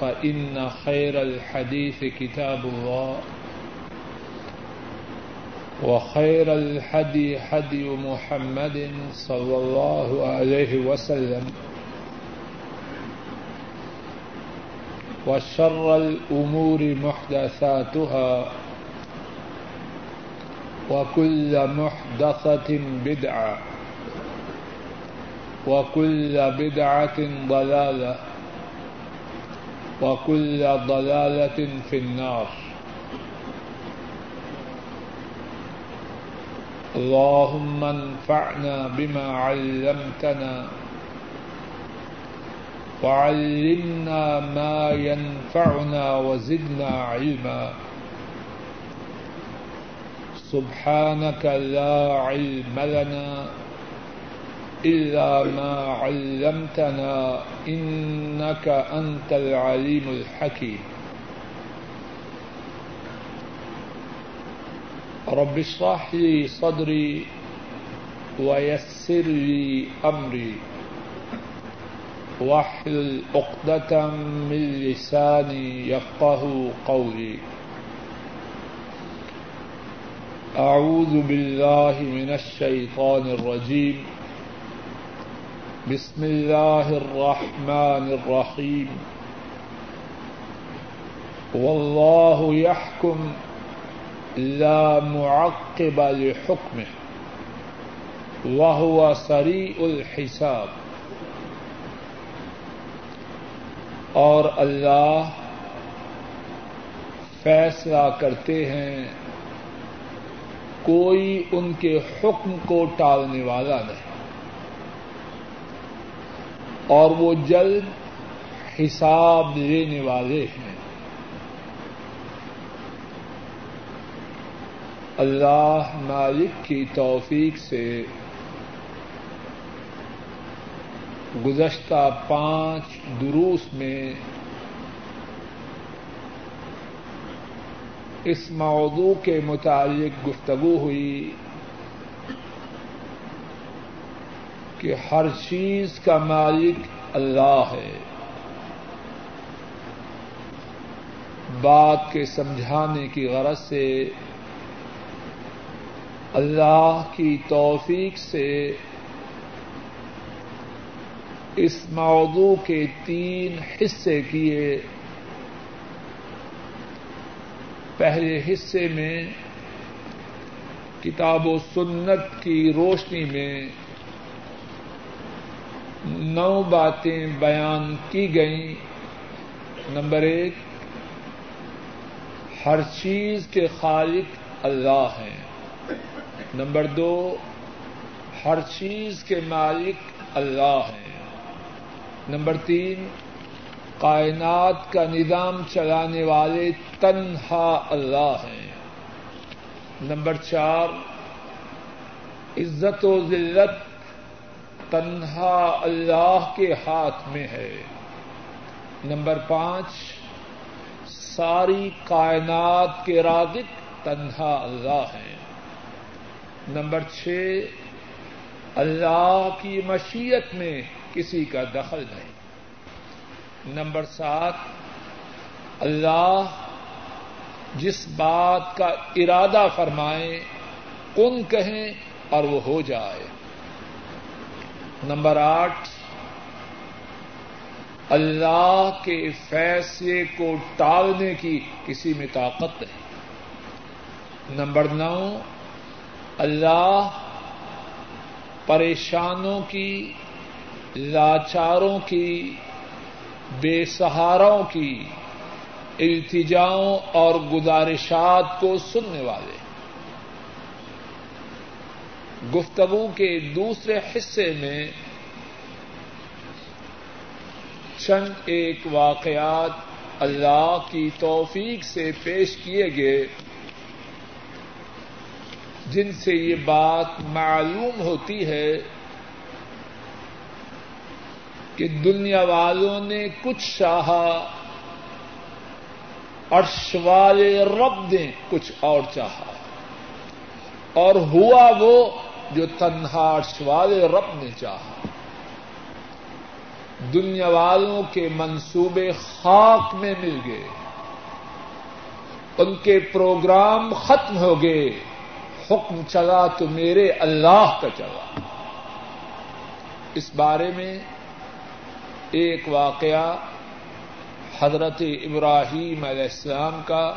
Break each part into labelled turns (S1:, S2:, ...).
S1: فإن خير الحديث كتاب الله وخير الحدي حدي محمد صلى الله عليه وسلم وشر الأمور محدثاتها وكل محدثة بدعة وكل بدعة ضلالة وكل ضلالة في النار اللهم انفعنا بما علمتنا وعلمنا ما ينفعنا وزدنا علما سبحانك لا علم لنا إلا ما علمتنا إنك أنت العليم الحكيم رب اشرح لي صدري ويسر لي أمري واحلل عقدة من لساني يفقه قولي أعوذ بالله من الشيطان الرجيم بسم الله الرحمن الرحيم. والله يحكم لا معقب لحكمه، وهو سريع الحساب. اور اللہ فیصلہ کرتے ہیں، کوئی ان کے حکم کو ٹالنے والا نہیں۔ اور وہ جلد حساب لینے والے ہیں۔ اللہ مالک کی توفیق سے گزشتہ پانچ دروس میں اس موضوع کے متعلق گفتگو ہوئی۔ کہ ہر چیز کا مالک اللہ ہے۔ بات کے سمجھانے کی غرض سے اللہ کی توفیق سے اس موضوع کے تین حصے کیے۔ پہلے حصے میں کتاب و سنت کی روشنی میں نو باتیں بیان کی گئیں۔ نمبر ایک، ہر چیز کے خالق اللہ ہیں۔ نمبر دو، ہر چیز کے مالک اللہ ہیں۔ نمبر تین، کائنات کا نظام چلانے والے تنہا اللہ ہیں۔ نمبر چار، عزت و ذلت تنہا اللہ کے ہاتھ میں ہے۔ نمبر پانچ، ساری کائنات کے رازق تنہا اللہ ہیں۔ نمبر چھ، اللہ کی مشیت میں کسی کا دخل نہیں۔ نمبر سات، اللہ جس بات کا ارادہ فرمائیں کن کہیں اور وہ ہو جائے۔ نمبر آٹھ، اللہ کے فیصلے کو ٹالنے کی کسی میں طاقت نہیں۔ نمبر نو، اللہ پریشانوں کی، لاچاروں کی، بے سہاروں کی، التجاؤں اور گزارشات کو سننے والے۔ گفتگو کے دوسرے حصے میں چند ایک واقعات اللہ کی توفیق سے پیش کیے گئے، جن سے یہ بات معلوم ہوتی ہے کہ دنیا والوں نے کچھ چاہا، عرش والے رب نے کچھ اور چاہا۔ اور ہوا وہ جو تنہا عرش والے رب نے چاہا۔ دنیا والوں کے منصوبے خاک میں مل گئے۔ ان کے پروگرام ختم ہو گئے۔ حکم چلا تو میرے اللہ کا چلا۔ اس بارے میں ایک واقعہ حضرت ابراہیم علیہ السلام کا۔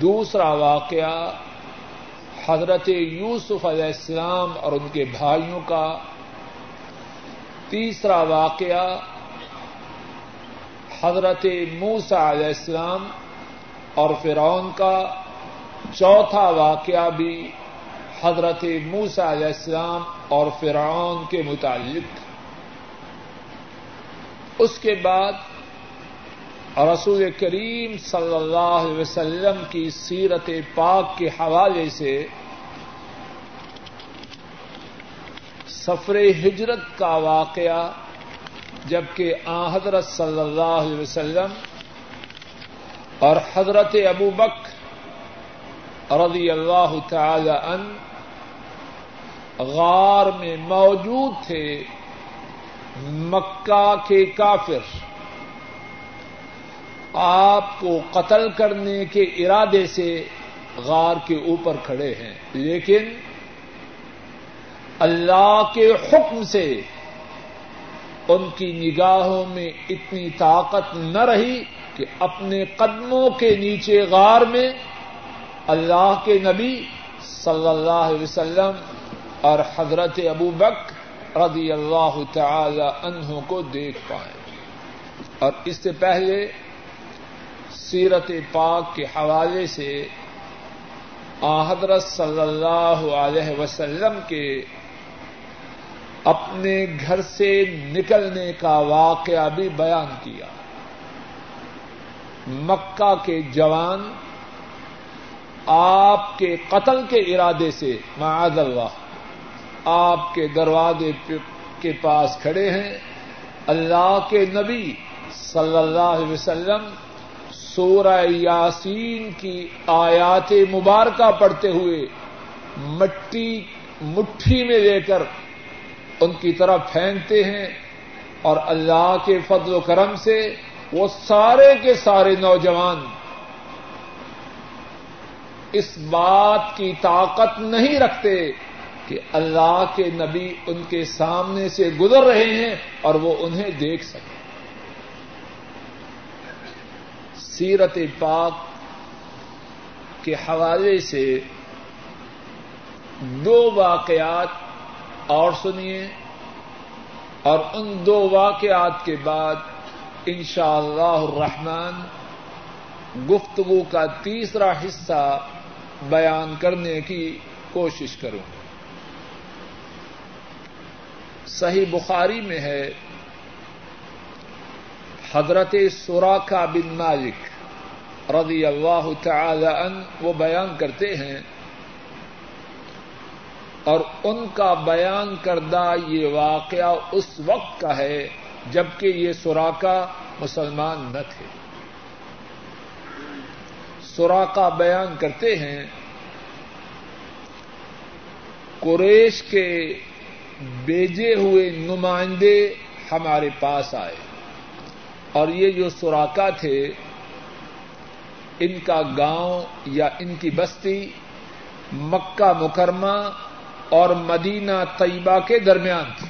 S1: دوسرا واقعہ حضرت یوسف علیہ السلام اور ان کے بھائیوں کا تیسرا واقعہ حضرت موسا علیہ السلام اور فرعون کا چوتھا واقعہ بھی حضرت موسا علیہ السلام اور فرعون کے متعلق۔ اس کے بعد رسول کریم صلی اللہ علیہ وسلم کی سیرت پاک کے حوالے سے سفر ہجرت کا واقعہ، جبکہ آ حضرت صلی اللہ علیہ وسلم اور حضرت ابو بک رضی اللہ تعالی ان غار میں موجود تھے مکہ کے کافر۔ آپ کو قتل کرنے کے ارادے سے غار کے اوپر کھڑے ہیں۔ لیکن اللہ کے حکم سے ان کی نگاہوں میں اتنی طاقت نہ رہی کہ اپنے قدموں کے نیچے غار میں اللہ کے نبی صلی اللہ علیہ وسلم اور حضرت ابو بک رضی اللہ تعالی عنہ کو دیکھ پائے۔ اور اس سے پہلے سیرت پاک کے حوالے سے حضرت صلی اللہ علیہ وسلم کے اپنے گھر سے نکلنے کا واقعہ بھی بیان کیا۔ مکہ کے جوان آپ کے قتل کے ارادے سے، معاذ اللہ، آپ کے دروازے کے پاس کھڑے ہیں۔ اللہ کے نبی صلی اللہ علیہ وسلم سورہ یاسین کی آیات مبارکہ پڑھتے ہوئے مٹی مٹھی میں لے کر ان کی طرف پھینکتے ہیں اور اللہ کے فضل و کرم سے وہ سارے کے سارے نوجوان اس بات کی طاقت نہیں رکھتے کہ اللہ کے نبی ان کے سامنے سے گزر رہے ہیں اور وہ انہیں دیکھ سکیں۔ سیرت پاک کے حوالے سے دو واقعات اور سنیے اور ان دو واقعات کے بعد ان شاء اللہ الرحمن گفتگو کا تیسرا حصہ بیان کرنے کی کوشش کروں صحیح بخاری میں ہے حضرت سوراخا بن مالک رضی اللہ تعالی عنہ وہ بیان کرتے ہیں اور ان کا بیان کردہ یہ واقعہ اس وقت کا ہے جبکہ یہ سوراخا مسلمان نہ تھے۔ سوراخا بیان کرتے ہیں، قریش کے بیجے ہوئے نمائندے ہمارے پاس آئے۔ اور یہ جو سوراخا تھے، ان کا گاؤں یا ان کی بستی مکہ مکرمہ اور مدینہ طیبہ کے درمیان تھی۔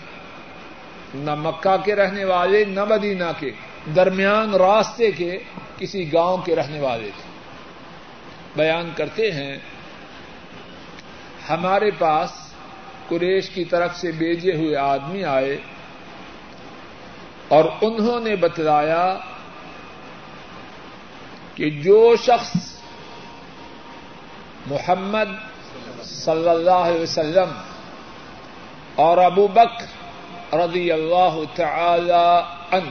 S1: نہ مکہ کے رہنے والے، نہ مدینہ کے، درمیان راستے کے کسی گاؤں کے رہنے والے تھے۔ بیان کرتے ہیں، ہمارے پاس قریش کی طرف سے بیجے ہوئے آدمی آئے۔ اور انہوں نے بتلایا کہ جو شخص محمد صلی اللہ علیہ وسلم اور ابو بک رضی اللہ تعالی ان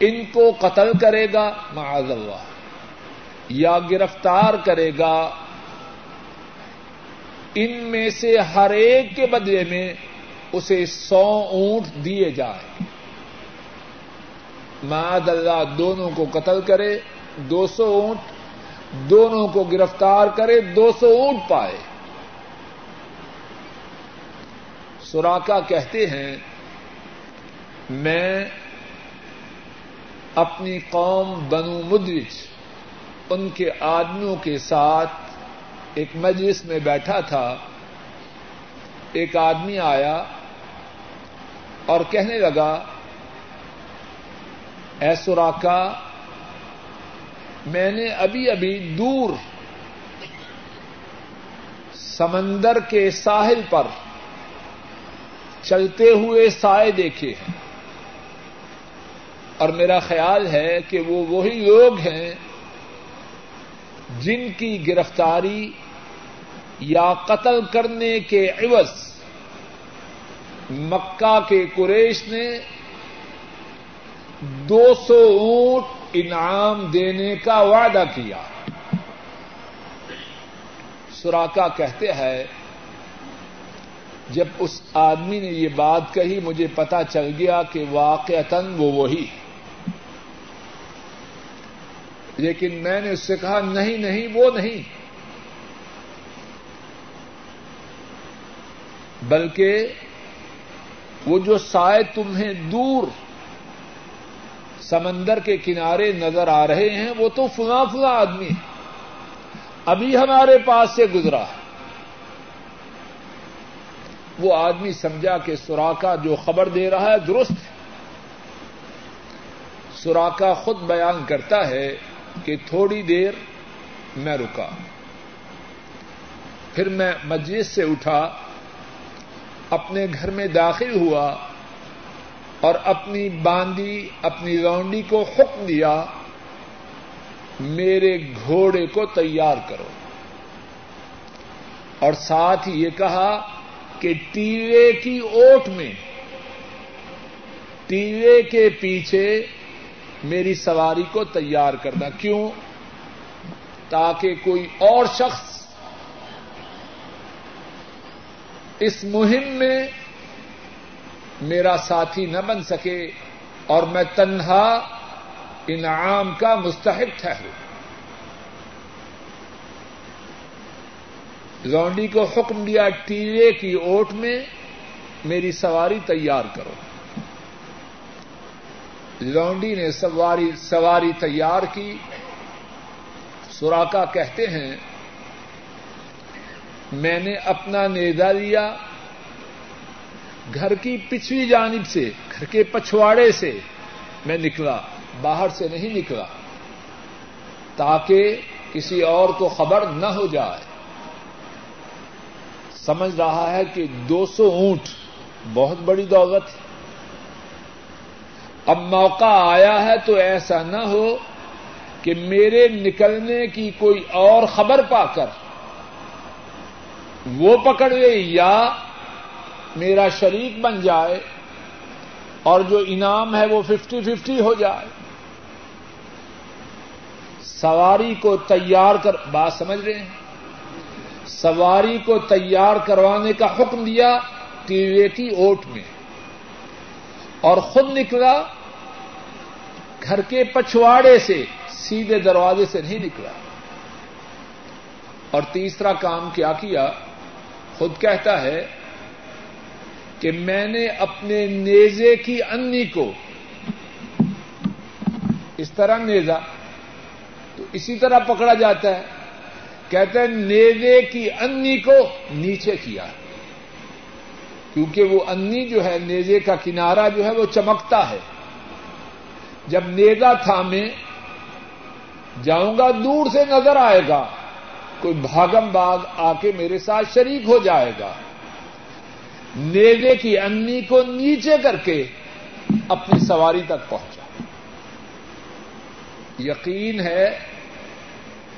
S1: ان کو قتل کرے گا، معاذ اللہ، یا گرفتار کرے گا، ان میں سے ہر ایک کے بدلے میں اسے سو اونٹ دیے جائیں۔ معاذ اللہ دونوں کو قتل کرے، دو سو اونٹ، دونوں کو گرفتار کرے، دو سو اونٹ پائے۔ سوراکا کہتے ہیں، میں اپنی قوم بنو مدرج، ان کے آدمیوں کے ساتھ ایک مجلس میں بیٹھا تھا۔ ایک آدمی آیا اور کہنے لگا، اے سوراکا میں نے ابھی ابھی دور سمندر کے ساحل پر چلتے ہوئے سائے دیکھے ہیں اور میرا خیال ہے کہ وہ وہی لوگ ہیں جن کی گرفتاری یا قتل کرنے کے عوض مکہ کے قریش نے دو سو اونٹ انعام دینے کا وعدہ کیا۔ سوراکا کہتے ہیں، جب اس آدمی نے یہ بات کہی، مجھے پتا چل گیا کہ واقعتاً وہ وہی لیکن میں نے اس سے کہا، نہیں نہیں، وہ نہیں۔ بلکہ وہ جو سائے تمہیں دور سمندر کے کنارے نظر آ رہے ہیں، وہ تو فلاں فلاں آدمی ہے ابھی ہمارے پاس سے گزرا۔ وہ آدمی سمجھا کہ سوراخا جو خبر دے رہا ہے، درست ہے۔ سوراخا خود بیان کرتا ہے کہ تھوڑی دیر میں رکا۔ پھر میں مسجد سے اٹھا۔ اپنے گھر میں داخل ہوا اور اپنی باندی اپنی لونڈی کو حکم دیا، میرے گھوڑے کو تیار کرو۔ اور ساتھ یہ کہا کہ ٹیوے کی اوٹ میں ٹیوے کے پیچھے میری سواری کو تیار کرنا کیوں؟ تاکہ کوئی اور شخص اس مہم میں میرا ساتھی نہ بن سکے اور میں تنہا انعام کا مستحق ٹھہروں لونڈی کو حکم دیا ٹیوے کی اوٹ میں میری سواری تیار کرو۔ لونڈی نے سواری سواری تیار کی۔ سوراکا کہتے ہیں میں نے اپنا نیزا لیا گھر کی پچھلی جانب سے، گھر کے پچھواڑے سے میں نکلا، باہر سے نہیں نکلا، تاکہ کسی اور کو خبر نہ ہو جائے۔ سمجھ رہا ہے کہ دو سو اونٹ بہت بڑی دولت ہے۔ اب موقع آیا ہے تو ایسا نہ ہو کہ میرے نکلنے کی کوئی اور خبر پا کر وہ پکڑ لے یا میرا شریک بن جائے اور جو انعام ہے وہ ففٹی ففٹی ہو جائے۔ سواری کو تیار کر، بات سمجھ رہے ہیں؟ سواری کو تیار کروانے کا حکم دیا ٹی کی اوٹ میں۔ اور خود نکلا گھر کے پچھواڑے سے، سیدھے دروازے سے نہیں نکلا۔ اور تیسرا کام کیا کیا؟ خود کہتا ہے کہ میں نے اپنے نیزے کی انی کو اس طرح نیزا تو اسی طرح پکڑا جاتا ہے۔ کہتے ہیں نیزے کی انی کو نیچے کیا۔ کیونکہ وہ انی جو ہے، نیزے کا کنارا جو ہے، وہ چمکتا ہے۔ جب نیزا تھامے، جاؤں گا، دور سے نظر آئے گا۔ کوئی بھاگم باغ آ کے میرے ساتھ شریک ہو جائے گا۔ نیزے کی انی کو نیچے کر کے اپنی سواری تک پہنچا۔ یقین ہے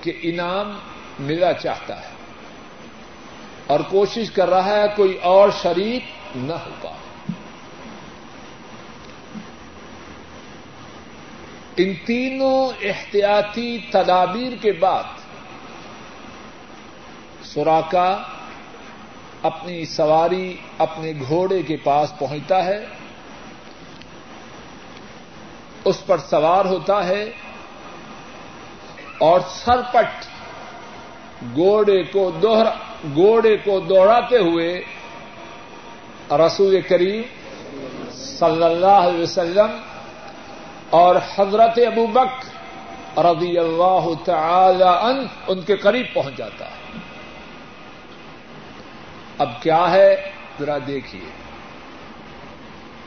S1: کہ انعام ملا چاہتا ہے۔ اور کوشش کر رہا ہے کوئی اور شریک نہ ہوگا ان تینوں احتیاطی تدابیر کے بعد سوراخا اپنی سواری اپنے گھوڑے کے پاس پہنچتا ہے۔ اس پر سوار ہوتا ہے اور سرپٹ گوڑے کو دوہرا گوڑے کو دوڑاتے ہوئے رسول کریم صلی اللہ علیہ وسلم اور حضرت ابو بک رضی اللہ تعالی ان ان کے قریب پہنچ جاتا ہے۔ اب کیا ہے؟ ذرا دیکھیے۔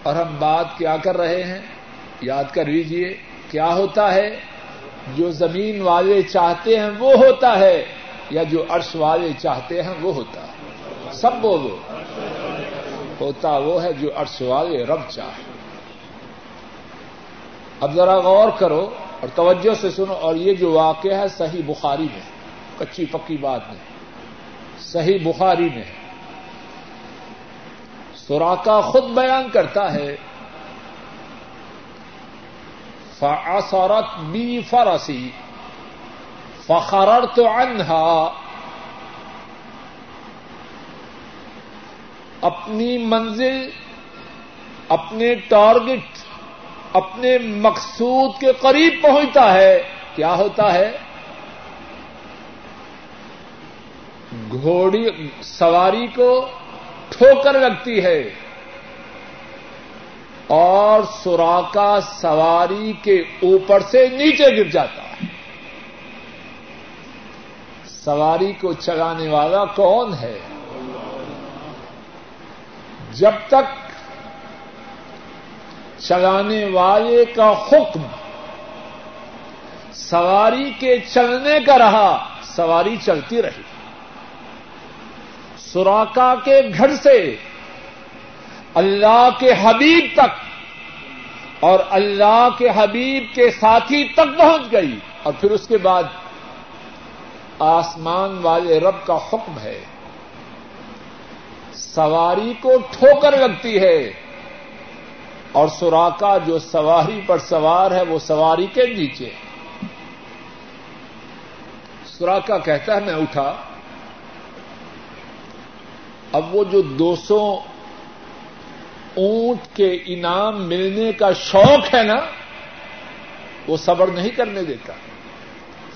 S1: اور ہم بات کیا کر رہے ہیں؟ یاد کر لیجیے کیا ہوتا ہے؟ جو زمین والے چاہتے ہیں وہ ہوتا ہے، یا جو عرش والے چاہتے ہیں وہ ہوتا ہے۔ سب بولو۔ ہوتا وہ ہے جو عرش والے رب چاہے۔ اب ذرا غور کرو اور توجہ سے سنو۔ اور یہ جو واقعہ ہے، صحیح بخاری میں، کچی پکی بات نہیں صحیح بخاری میں۔ سوراخا خود بیان کرتا ہے۔ فعصرت بی فرسی فخررت عنها۔ اپنی منزل، اپنے ٹارگٹ، اپنے مقصود کے قریب پہنچتا ہے۔ کیا ہوتا ہے؟ گھوڑی، سواری کو ٹھوکر لگتی ہے اور سوراخا سواری کے اوپر سے نیچے گر جاتا ہے۔ سواری کو چلانے والا کون ہے؟ جب تک چلانے والے کا حکم سواری کے چلنے کا رہا، سواری چلتی رہی۔ سوراخا کے گھر سے اللہ کے حبیب تک اور اللہ کے حبیب کے ساتھی تک پہنچ گئی اور پھر اس کے بعد آسمان والے رب کا حکم ہے۔ سواری کو ٹھوکر لگتی ہے اور سوراخا جو سواری پر سوار ہے وہ سواری کے نیچے۔ سوراخا کہتا ہے میں اٹھا۔ اب وہ جو دو سو اونٹ کے انعام ملنے کا شوق ہے نا، وہ صبر نہیں کرنے دیتا۔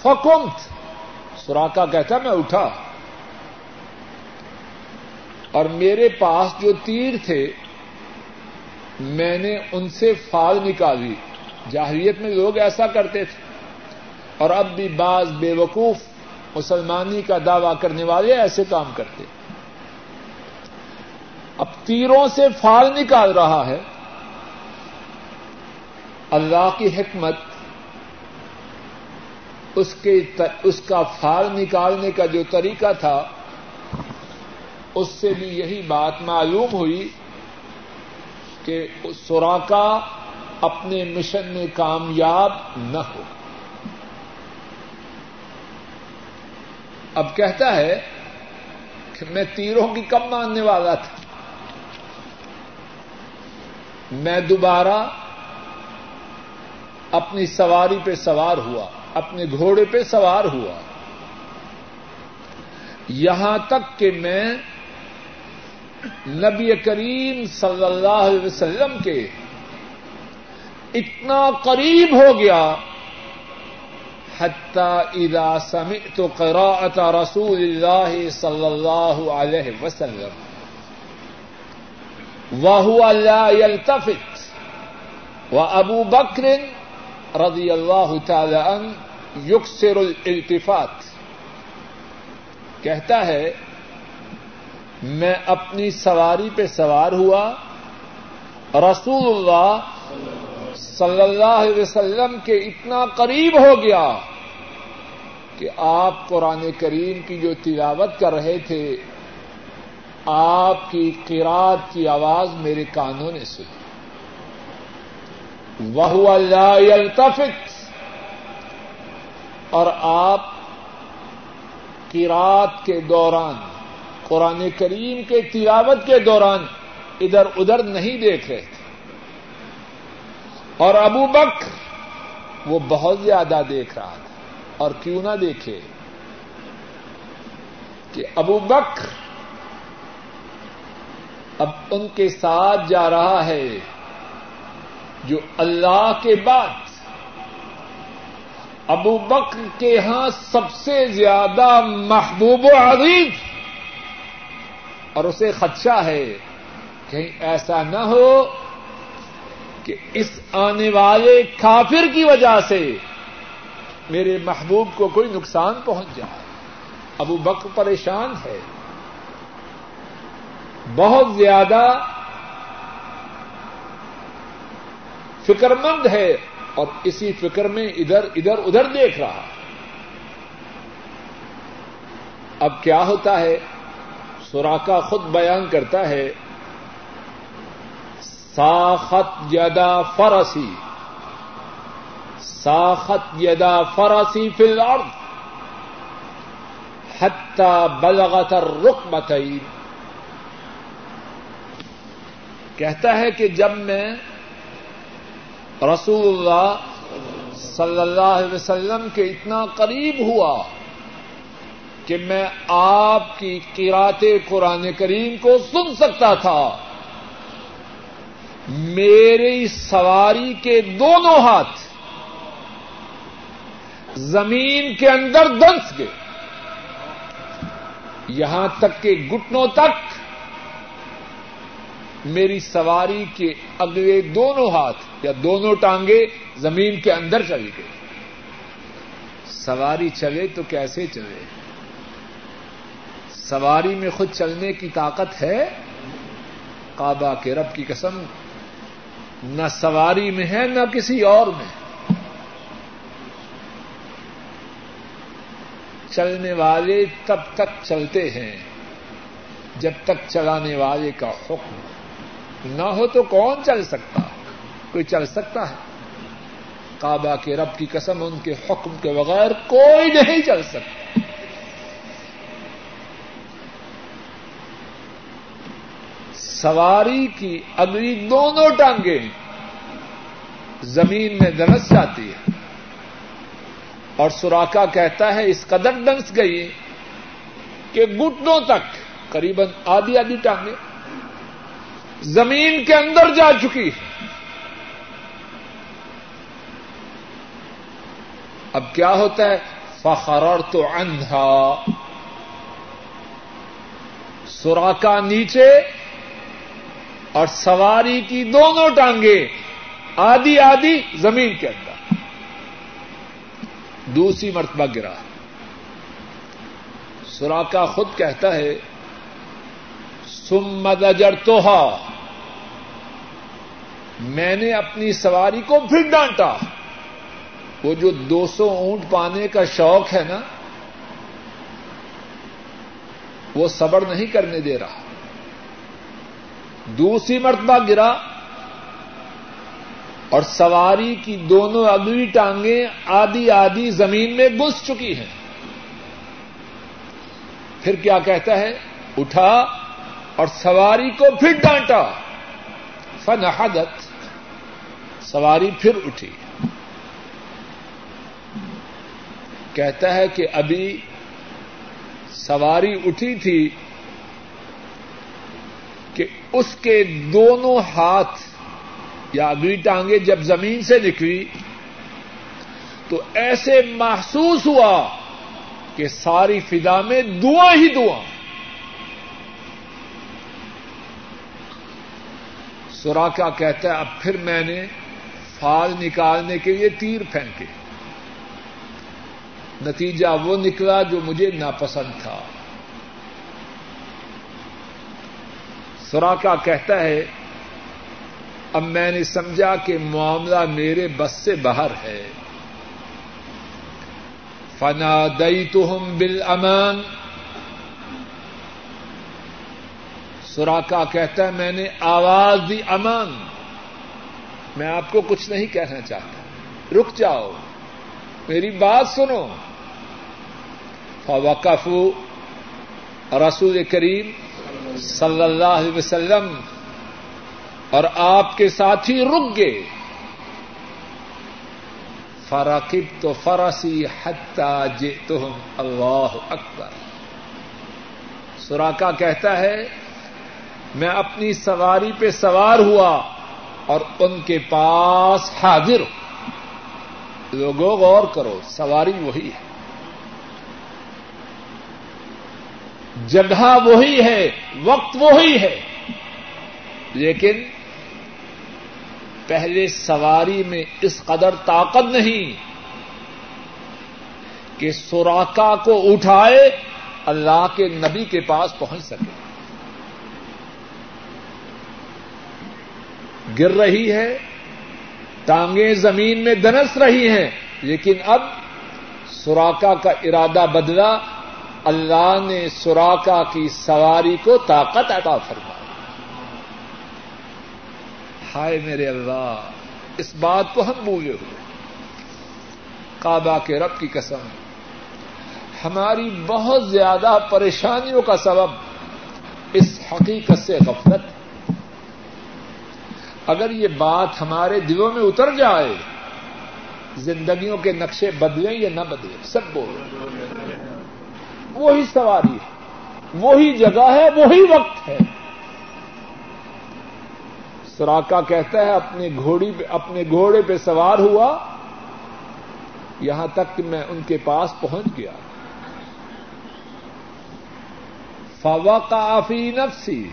S1: فکمت سوراخا کہتا، میں اٹھا۔ اور میرے پاس جو تیر تھے، میں نے ان سے فال نکالی۔ جاہریت میں لوگ ایسا کرتے تھے۔ اور اب بھی بعض بے وقوف مسلمانی کا دعوی کرنے والے ایسے کام کرتے۔ اب تیروں سے فال نکال رہا ہے۔ اللہ کی حکمت، اس کے اس کا فال نکالنے کا جو طریقہ تھا، اس سے بھی یہی بات معلوم ہوئی کہ سوراخا اپنے مشن میں کامیاب نہ ہو۔ اب کہتا ہے کہ میں تیروں کی کم ماننے والا تھا؟ میں دوبارہ اپنی سواری پہ سوار ہوا، اپنے گھوڑے پہ سوار ہوا۔ یہاں تک کہ میں نبی کریم صلی اللہ علیہ وسلم کے اتنا قریب ہو گیا، حتی اذا سمعت قراءت رسول اللہ صلی اللہ علیہ وسلم۔ وهو لا يلتفت. وابو بکر رضی اللہ تعالی عنہ یکسر الالتفات. کہتا ہے، میں اپنی سواری پہ سوار ہوا، رسول اللہ صلی اللہ علیہ وسلم کے اتنا قریب ہو گیا کہ آپ قرآن کریم کی جو تلاوت کر رہے تھے آپ کی قرات کی آواز میرے کانوں نے سنی۔ وہ یلتفت اور آپ کی رات کے دوران، قرآن کریم کے تلاوت کے دوران ادھر ادھر نہیں دیکھ رہے تھے۔ اور ابو بک وہ بہت زیادہ دیکھ رہا تھا۔ اور کیوں نہ دیکھے کہ ابو بک اب ان کے ساتھ جا رہا ہے جو اللہ کے بعد ابو بکر کے ہاں سب سے زیادہ محبوب و عزیز اور اسے خدشہ ہے کہیں ایسا نہ ہو کہ اس آنے والے کافر کی وجہ سے میرے محبوب کو کوئی نقصان پہنچ جائے۔ ابو بکر پریشان ہے۔ بہت زیادہ فکر مند ہے اور اسی فکر میں ادھر ادھر ادھر دیکھ رہا اب کیا ہوتا ہے؟ سوراخا خود بیان کرتا ہے، ساخت یدا فرسی، ساخت یدا فرسی فی الارض، حتی بلغت الرقبتین کہتا ہے کہ جب میں رسول اللہ صلی اللہ علیہ وسلم کے اتنا قریب ہوا کہ میں آپ کی قرات قرآن کریم کو سن سکتا تھا میری سواری کے دونوں ہاتھ زمین کے اندر دنس گئے۔ یہاں تک کہ گٹنوں تک میری سواری کے اگلے دونوں ہاتھ یا دونوں ٹانگے زمین کے اندر چلی گئی۔ سواری چلے تو کیسے چلے؟ سواری میں خود چلنے کی طاقت ہے؟ کعبہ کے رب کی قسم، نہ سواری میں ہے، نہ کسی اور میں۔ چلنے والے تب تک چلتے ہیں جب تک چلانے والے کا حکم نہ ہو تو کون چل سکتا کوئی چل سکتا ہے؟ کعبہ کے رب کی قسم، ان کے حکم کے بغیر کوئی نہیں چل سکتا۔ سواری کی اگلی دونوں ٹانگیں زمین میں دنس جاتی ہے اور سوراخا کہتا ہے، اس قدر ڈنس گئی کہ گٹنوں تک قریب آدھی آدھی ٹانگیں۔ زمین کے اندر جا چکی ہے۔ اب کیا ہوتا ہے؟ فخر تو اندھا سوراخا نیچے اور سواری کی دونوں ٹانگیں آدھی آدھی زمین کے اندر۔ دوسری مرتبہ گرا۔ سوراخا خود کہتا ہے سمد اجر توہا میں نے اپنی سواری کو پھر ڈانٹا۔ وہ جو دو سو اونٹ پانے کا شوق ہے نا، وہ صبر نہیں کرنے دے رہا۔ دوسری مرتبہ گرا اور سواری کی دونوں اگلی ٹانگیں آدھی آدھی زمین میں گس چکی ہیں۔ پھر کیا کہتا ہے؟ اٹھا اور سواری کو پھر ڈانٹا۔ فن حدت سواری پھر اٹھی۔ کہتا ہے کہ ابھی سواری اٹھی تھی کہ اس کے دونوں ہاتھ یا اگلی ٹانگیں جب زمین سے نکلی تو ایسے محسوس ہوا کہ ساری فضا میں دعا ہی دعا سورا کیا کہتا ہے، اب پھر میں نے فال نکالنے کے لیے تیر پھینکے۔ نتیجہ وہ نکلا جو مجھے ناپسند تھا۔ سوراخا کہتا ہے، اب میں نے سمجھا کہ معاملہ میرے بس سے باہر ہے۔ فنا دئی تو ہم بل امان سوراخا کہتا ہے، میں نے آواز دی امان۔ میں آپ کو کچھ نہیں کہنا چاہتا۔ رک جاؤ۔ میری بات سنو۔ فوقف رسول کریم صلی اللہ علیہ وسلم اور آپ کے ساتھی رک گئے۔ فراقب تو فرسی حتہ جے اللہ اکبر۔ سوراخا کہتا ہے، میں اپنی سواری پہ سوار ہوا۔ اور ان کے پاس حاضر لوگوں غور کرو، سواری وہی ہے۔ جگہ وہی ہے، وقت وہی ہے، لیکن پہلے سواری میں اس قدر طاقت نہیں کہ سوراخا کو اٹھائے اللہ کے نبی کے پاس پہنچ سکے۔ گر رہی ہے، ٹانگیں زمین میں دنس رہی ہیں، لیکن اب سوراخا کا ارادہ بدلا، اللہ نے سوراخا کی سواری کو طاقت عطا فرمائی۔ ہائے میرے اللہ، اس بات کو ہم بھولے ہوئے۔ کعبہ کے رب کی قسم، ہماری بہت زیادہ پریشانیوں کا سبب اس حقیقت سے غفلت۔ اگر یہ بات ہمارے دلوں میں اتر جائے، زندگیوں کے نقشے بدلیں یا نہ بدلیں، سب بولیں وہی سواری ہے، وہی جگہ ہے، وہی وقت ہے۔ سوراخا کہتا ہے، اپنے گھوڑی پہ، اپنے گھوڑے پہ سوار ہوا، یہاں تک کہ میں ان کے پاس پہنچ گیا۔ فوا کافی نفسی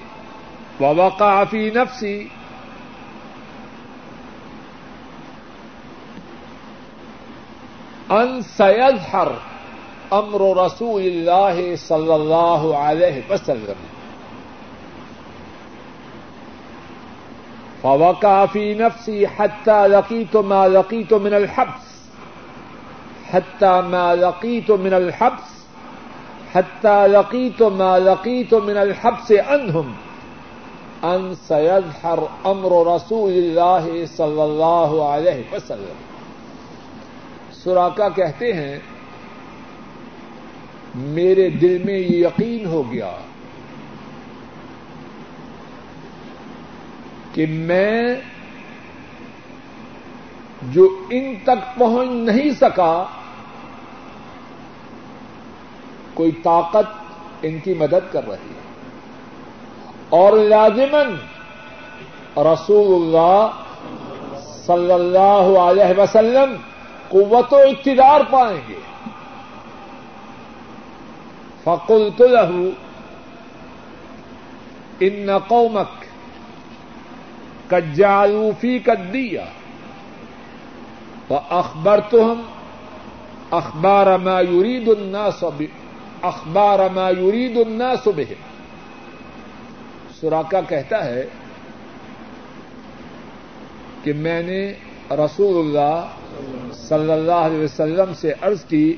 S1: فوا کافی نفسی ان سید ہر امر رسول اللہ صلی اللہ علیہ وسلم. فوقع في نفسي حتى لقيت ما لقيت من الحبس. حتى ما لقيت من الحبس. حتى لقيت ما لقيت من الحبس عنهم. ان سيظهر امر رسول الله صلى الله عليه وسلم. سوراخا کہتے ہیں، میرے دل میں یہ یقین ہو گیا کہ میں جو ان تک پہنچ نہیں سکا، کوئی طاقت ان کی مدد کر رہی ہے۔ اور لازمن رسول اللہ صلی اللہ علیہ وسلم قوت و اقتدار پائیں گے۔ فقلت له ان قومك قد جعلوا فيك الدية فأخبرتهم أخبار ما يريد الناس اخبار ما الناس به سوراخا کہتا ہے کہ میں نے رسول اللہ صلی اللہ علیہ وسلم سے عرض کی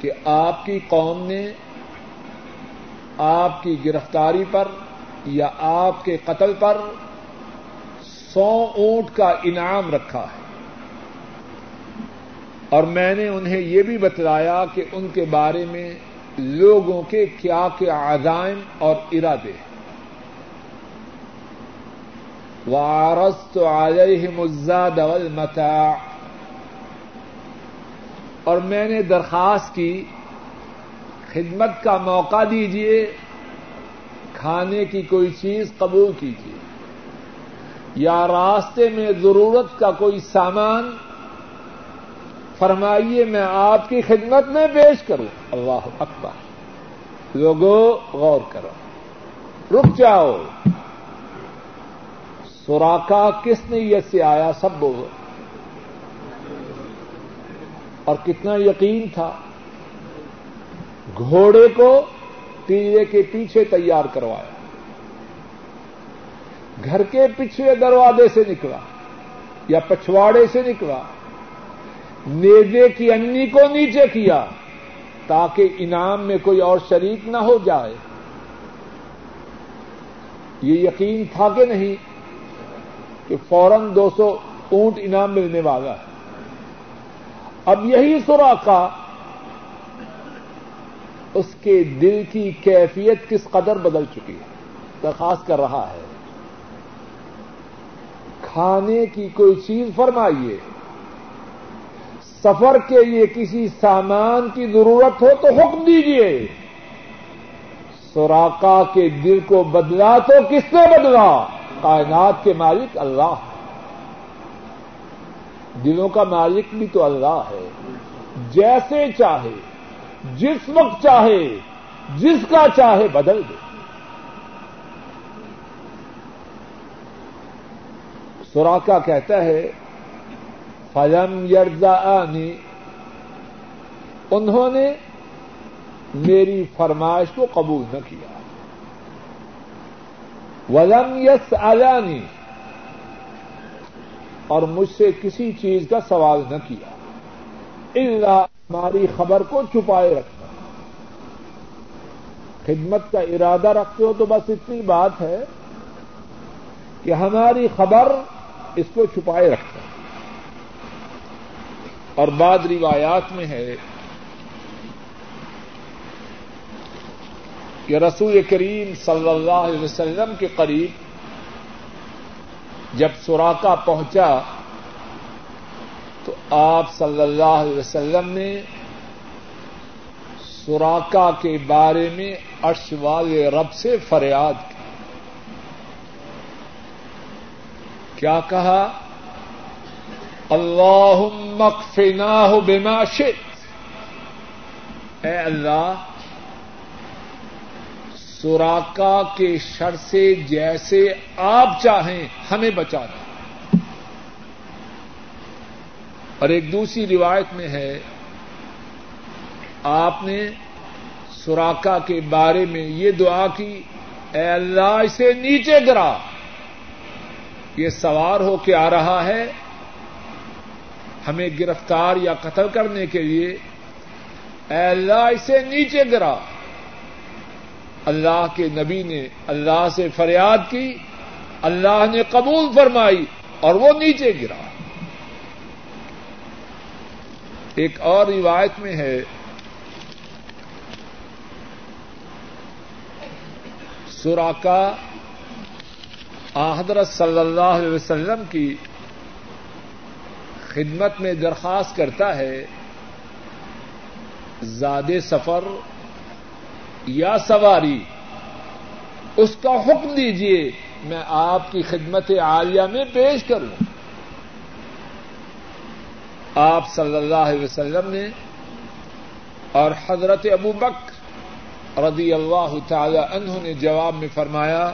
S1: کہ آپ کی قوم نے آپ کی گرفتاری پر یا آپ کے قتل پر سو اونٹ کا انعام رکھا ہے۔ اور میں نے انہیں یہ بھی بتلایا کہ ان کے بارے میں لوگوں کے کیا کیا عزائم اور ارادے ہیں۔ وارست علیہم الزاد والمتاع۔ اور میں نے درخواست کی، خدمت کا موقع دیجیے کھانے کی کوئی چیز قبول کیجیے یا راستے میں ضرورت کا کوئی سامان، فرمائیے میں آپ کی خدمت میں پیش کروں۔ اللہ اکبر۔ لوگوں غور کرو۔ رک جاؤ۔ سوراخا کس نیت سے آیا سب بولو اور کتنا یقین تھا۔ گھوڑے کو ٹیرے کے پیچھے تیار کروایا۔ گھر کے پچھلے دروازے سے نکلا یا پچھواڑے سے نکلا۔ نیزے کی انی کو نیچے کیا تاکہ انعام میں کوئی اور شریک نہ ہو جائے۔ یہ یقین تھا کہ نہیں؟ کہ فوراً دو سو اونٹ انعام ملنے والا ہے۔ اب یہی سورا کا اس کے دل کی کیفیت کس قدر بدل چکی ہے، درخواست کر رہا ہے۔ کھانے کی کوئی چیز فرمائیے۔ سفر کے لیے کسی سامان کی ضرورت ہو تو حکم دیجیے سوراقا کے دل کو بدلا تو کس نے بدلا؟ کائنات کے مالک اللہ دلوں کا مالک بھی تو اللہ ہے۔ جیسے چاہے، جس وقت چاہے، جس کا چاہے بدل دے۔ سوراخا کہتا ہے، فلم یرزا انہوں نے میری فرمائش کو قبول نہ کیا۔ ولم یس علانی اور مجھ سے کسی چیز کا سوال نہ کیا۔ اللہ ہماری خبر کو چھپائے رکھنا۔ خدمت کا ارادہ رکھتے ہو تو بس اتنی بات ہے کہ ہماری خبر اس کو چھپائے رکھنا۔ اور بعد روایات میں ہے کہ رسول کریم صلی اللہ علیہ وسلم کے قریب جب سوراقا پہنچا تو آپ صلی اللہ علیہ وسلم نے سوراقا کے بارے میں عرش والے رب سے فریاد کی۔ کیا کہا؟ اللہ مکفنا بما شئت۔ اے اللہ سوراقا کے شر سے جیسے آپ چاہیں ہمیں بچا دیں۔ اور ایک دوسری روایت میں ہے، آپ نے سوراقا کے بارے میں یہ دعا کی، اے اللہ اسے نیچے گرا۔ یہ سوار ہو کے آ رہا ہے ہمیں گرفتار یا قتل کرنے کے لیے۔ اے اللہ اسے نیچے گرا۔ اللہ کے نبی نے اللہ سے فریاد کی، اللہ نے قبول فرمائی اور وہ نیچے گرا۔ ایک اور روایت میں ہے سوراقا حضرت صلی اللہ علیہ وسلم کی خدمت میں درخواست کرتا ہے، زاد سفر یا سواری، اس کا حکم دیجیے میں آپ کی خدمت عالیہ میں پیش کروں۔ آپ صلی اللہ علیہ وسلم نے اور حضرت ابو بک رضی اللہ تعالی عنہ نے جواب میں فرمایا،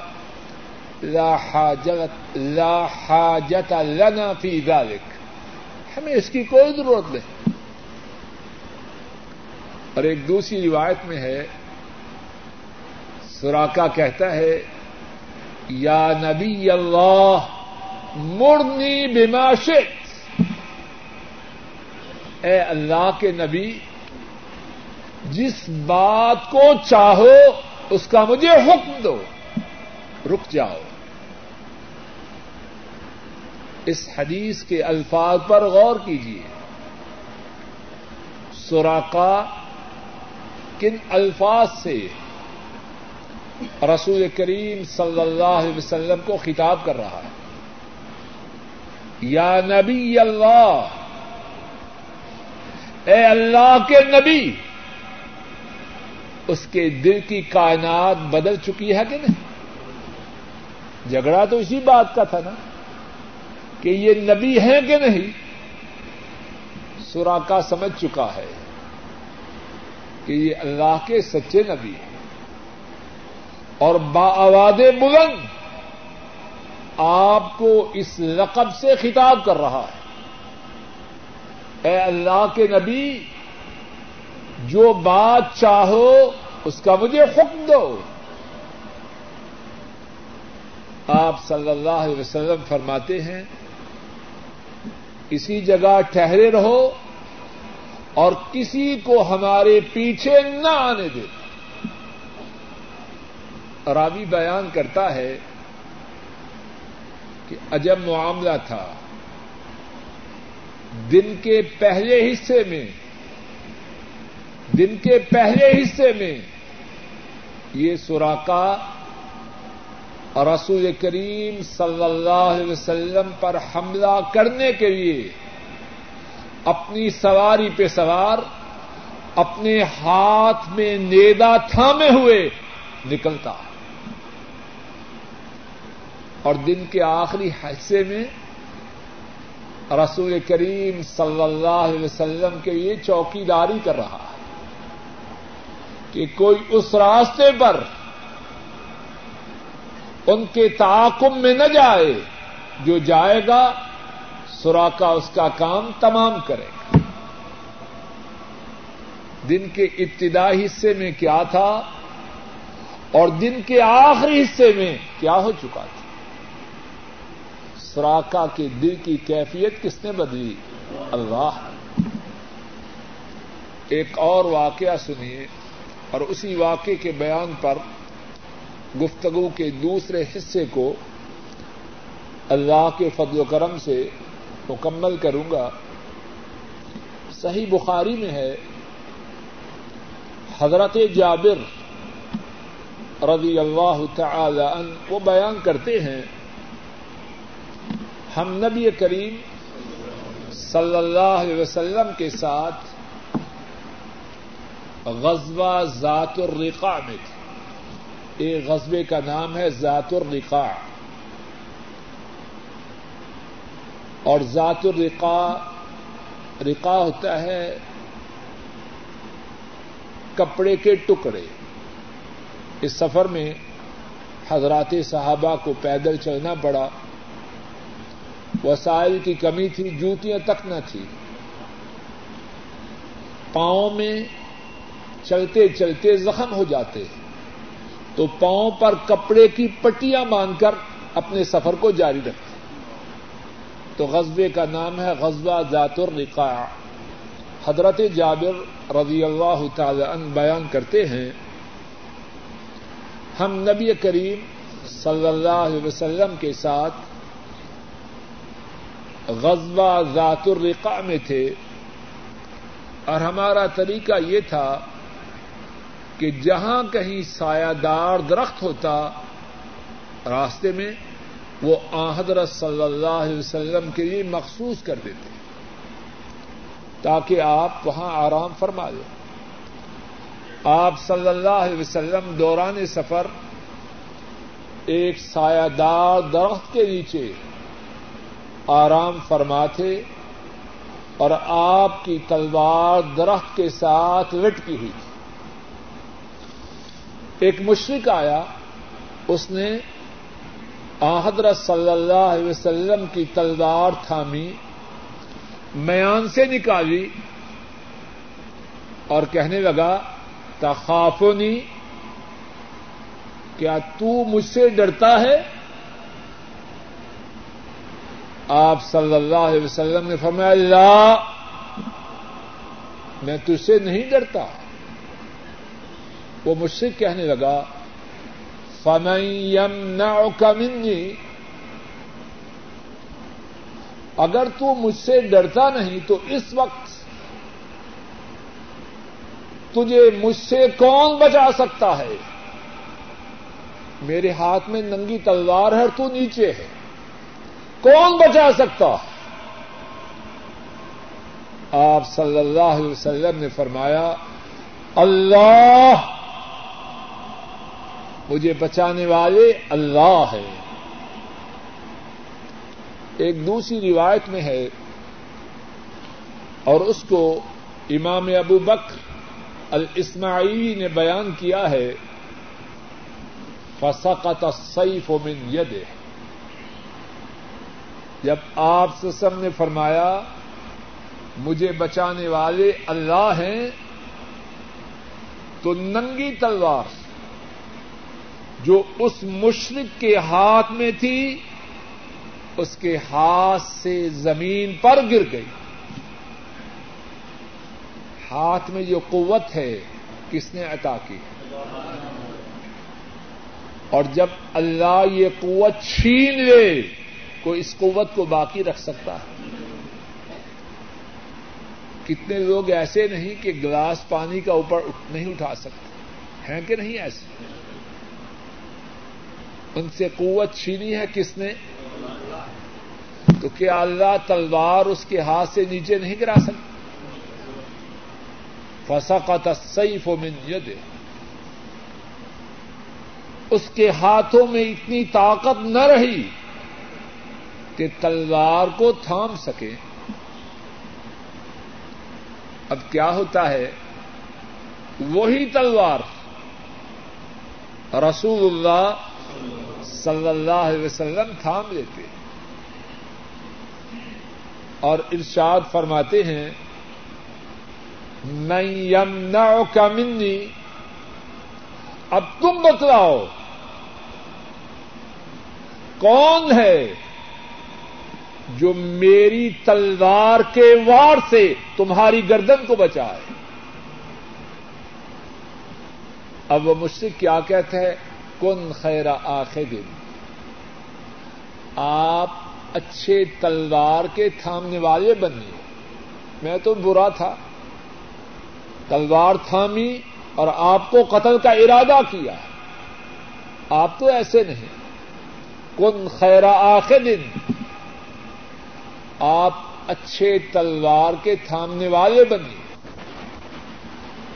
S1: لا حاجت لا حاجت لنا فی ذلك ہمیں اس کی کوئی ضرورت نہیں۔ اور ایک دوسری روایت میں ہے سوراقا کہتا ہے، یا نبی اللہ، مرنی بماشت اے اللہ کے نبی، جس بات کو چاہو، اس کا مجھے حکم دو۔ رک جاؤ۔ اس حدیث کے الفاظ پر غور کیجیے سوراقا کن الفاظ سے؟ رسول کریم صلی اللہ علیہ وسلم کو خطاب کر رہا ہے۔ یا نبی اللہ، اے اللہ کے نبی، اس کے دل کی کائنات بدل چکی ہے کہ نہیں؟ جھگڑا تو اسی بات کا تھا نا کہ یہ نبی ہے کہ نہیں؟ سورا کا سمجھ چکا ہے کہ یہ اللہ کے سچے نبی ہیں۔ اور باواد بلند آپ کو اس لقب سے خطاب کر رہا ہے۔ اے اللہ کے نبی، جو بات چاہو، اس کا مجھے حکم دو۔ آپ صلی اللہ علیہ وسلم فرماتے ہیں، اسی جگہ ٹہرے رہو اور کسی کو ہمارے پیچھے نہ آنے دے راوی بیان کرتا ہے کہ عجب معاملہ تھا۔ دن کے پہلے حصے میں، دن کے پہلے حصے میں یہ سوراخا رسول کریم صلی اللہ علیہ وسلم پر حملہ کرنے کے لیے اپنی سواری پہ سوار، اپنے ہاتھ میں نیدا تھامے ہوئے نکلتا۔ اور دن کے آخری حصے میں رسول کریم صلی اللہ علیہ وسلم کے لیے چوکیداری کر رہا ہے کہ کوئی اس راستے پر ان کے تعاقب میں نہ جائے، جو جائے گا سوراخا اس کا کام تمام کرے گا۔ دن کے ابتدائی حصے میں کیا تھا؟ اور دن کے آخری حصے میں کیا ہو چکا تھا؟ سوراخا کے دل کی کیفیت کس نے بدلی؟ اللہ۔ ایک اور واقعہ سنیے، اور اسی واقعے کے بیان پر گفتگو کے دوسرے حصے کو اللہ کے فضل و کرم سے مکمل کروں گا۔ صحیح بخاری میں ہے، حضرت جابر رضی اللہ تعالی عنہ وہ بیان کرتے ہیں ہم نبی کریم صلی اللہ علیہ وسلم کے ساتھ غزوہ ذات الرقا میں تھے۔ ایک غزبے کا نام ہے ذات الرقا اور ذات الرقا رقا ہوتا ہے کپڑے کے ٹکڑے۔ اس سفر میں حضرات صحابہ کو پیدل چلنا پڑا۔ وسائل کی کمی تھی، جوتیاں تک نہ تھی۔ پاؤں میں چلتے چلتے زخم ہو جاتے۔ ہیں تو پاؤں پر کپڑے کی پٹیاں باندھ کر اپنے سفر کو جاری رکھتے۔ تو غزبے کا نام ہے غزبہ ذات الرقاع۔ حضرت جابر رضی اللہ تعالی عنہ بیان کرتے ہیں، ہم نبی کریم صلی اللہ علیہ وسلم کے ساتھ غزبہ ذات الرقاع میں تھے اور ہمارا طریقہ یہ تھا کہ جہاں کہیں سایہ دار درخت ہوتا راستے میں وہ حضرت صلی اللہ علیہ وسلم کے لیے مخصوص کر دیتے تاکہ آپ وہاں آرام فرما لیں آپ صلی اللہ علیہ وسلم دوران سفر ایک سایہ دار درخت کے نیچے آرام فرماتے اور آپ کی تلوار درخت کے ساتھ لٹکی ہوئی۔ تھی ایک مشرق آیا، اس نے حضرت صلی اللہ علیہ وسلم کی تلوار تھامی، میان سے نکالی اور کہنے لگا، تخافونی، کیا تو مجھ سے ڈرتا ہے؟ آپ صلی اللہ علیہ وسلم نے فرمایا اللہ میں تجھ سے نہیں ڈرتا۔ وہ مجھ سے کہنے لگا فنیم منی اگر تو مجھ سے ڈرتا نہیں، تو اس وقت تجھے مجھ سے کون بچا سکتا ہے؟ میرے ہاتھ میں ننگی تلوار ہے اور تو نیچے ہے۔ کون بچا سکتا؟ آپ صلی اللہ علیہ وسلم نے فرمایا، اللہ مجھے بچانے والے اللہ ہے۔ ایک دوسری روایت میں ہے، اور اس کو امام ابو بکر الاسماعیلی نے بیان کیا ہے فسقت السیف من یده جب آپ سسم نے فرمایا، مجھے بچانے والے اللہ ہیں، تو ننگی تلوار جو اس مشرق کے ہاتھ میں تھی، اس کے ہاتھ سے زمین پر گر گئی۔ ہاتھ میں جو قوت ہے، کس نے عطا کی؟ اور جب اللہ یہ قوت چھین لے کوئی اس قوت کو باقی رکھ سکتا ہے۔ کتنے لوگ ایسے نہیں کہ گلاس پانی کا اوپر نہیں اٹھا سکتے۔ ہیں کہ نہیں ایسے؟ ان سے قوت چھینی ہے کس نے؟ تو کیا اللہ تلوار اس کے ہاتھ سے نیچے نہیں گرا سکتا۔ فسا کا تصیف و منجد اس کے ہاتھوں میں اتنی طاقت نہ رہی کہ تلوار کو تھام سکے اب کیا ہوتا ہے؟ وہی تلوار۔ رسول اللہ صلی اللہ علیہ وسلم تھام لیتے۔ اور ارشاد فرماتے ہیں میں یمنا کا منی، اب تم بتلاؤ، کون ہے جو میری تلوار کے وار سے تمہاری گردن کو بچائے۔ اب وہ مجھ سے کیا کہتا ہے کن خیر آخر۔ دن آپ اچھے تلوار کے تھامنے والے بنیے۔ میں تو برا تھا۔ تلوار تھامی اور آپ کو قتل کا ارادہ کیا۔ آپ تو ایسے نہیں۔ کن خیر آخر۔ دن آپ اچھے تلوار کے تھامنے والے بنیے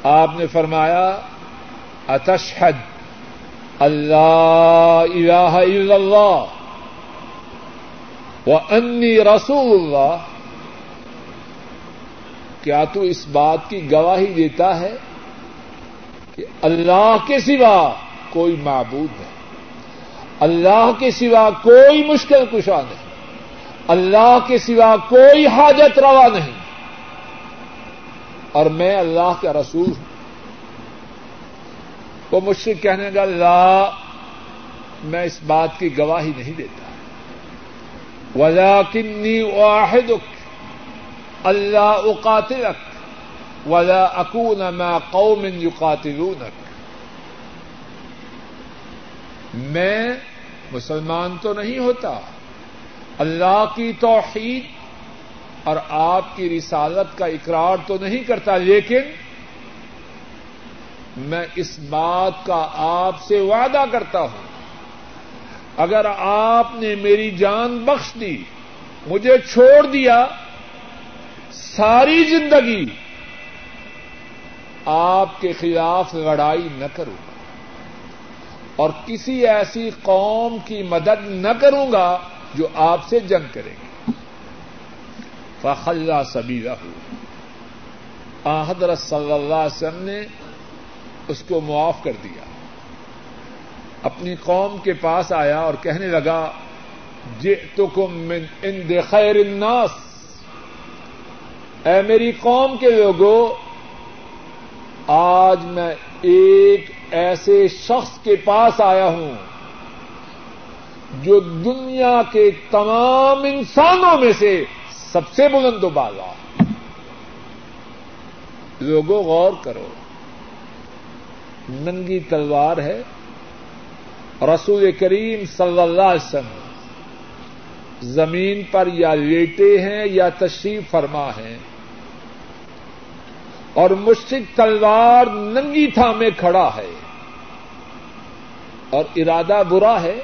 S1: آپ نے فرمایا، اتشہد اللہ الہ الا اللہ وہ انی رسول اللہ۔ کیا تو اس بات کی گواہی دیتا ہے کہ اللہ کے سوا کوئی معبود نہیں اللہ کے سوا کوئی مشکل کشا نہیں۔ اللہ کے سوا کوئی حاجت روا نہیں۔ اور میں اللہ کا رسول ہوں۔ وہ مجھ سے کہنے گا اللہ میں اس بات کی گواہی نہیں دیتا۔ ولا کنی واحد اللہ اقاتلک ولا اکون میں قوم یقاتلونک میں مسلمان تو نہیں ہوتا۔ اللہ کی توحید اور آپ کی رسالت کا اقرار تو نہیں کرتا، لیکن میں اس بات کا آپ سے وعدہ کرتا ہوں۔ اگر آپ نے میری جان بخش دی، مجھے چھوڑ دیا، ساری زندگی آپ کے خلاف لڑائی نہ کروں گا اور کسی ایسی قوم کی مدد نہ کروں گا جو آپ سے جنگ کریں گے۔ فخلا سبھی رہو حضرت صلی اللہ علیہ وسلم نے اس کو معاف کر دیا۔ اپنی قوم کے پاس آیا اور کہنے لگا جے تو کم خیر الناس۔ اے میری قوم کے لوگوں آج میں ایک ایسے شخص کے پاس آیا ہوں جو دنیا کے تمام انسانوں میں سے سب سے بلند و بالا۔ لوگوں، غور کرو۔ ننگی تلوار ہے۔ رسول کریم صلی اللہ علیہ وسلم زمین پر یا لیٹے ہیں یا تشریف فرما ہے اور مشرق تلوار ننگی تھا میں کھڑا ہے۔ اور ارادہ برا ہے۔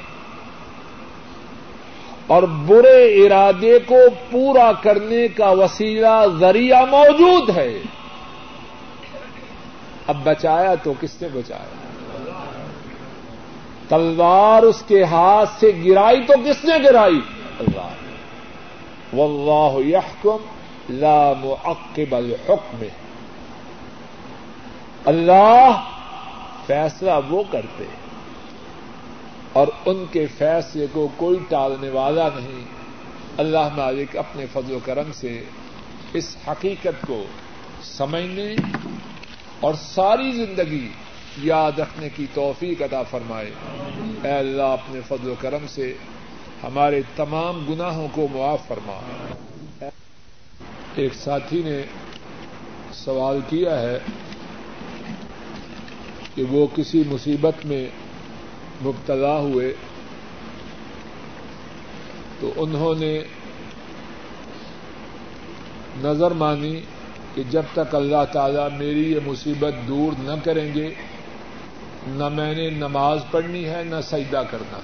S1: اور برے ارادے کو پورا کرنے کا وسیلہ ذریعہ موجود ہے۔ اب بچایا تو کس نے بچایا؟ تلوار اس کے ہاتھ سے گرائی تو کس نے گرائی؟ اللہ۔ واللہ یحکم لا معقب الحکم۔ اللہ فیصلہ وہ کرتے ہیں۔ اور ان کے فیصلے کو کوئی ٹالنے والا نہیں۔ اللہ مالک اپنے فضل و کرم سے اس حقیقت کو سمجھنے اور ساری زندگی یاد رکھنے کی توفیق عطا فرمائے۔ اے اللہ، اپنے فضل و کرم سے ہمارے تمام گناہوں کو معاف فرما۔ ایک ساتھی نے سوال کیا ہے کہ وہ کسی مصیبت میں مبتلا ہوئے تو انہوں نے نظر مانی کہ جب تک اللہ تعالی میری یہ مصیبت دور نہ کریں گے، نہ میں نے نماز پڑھنی ہے، نہ سجدہ کرنا۔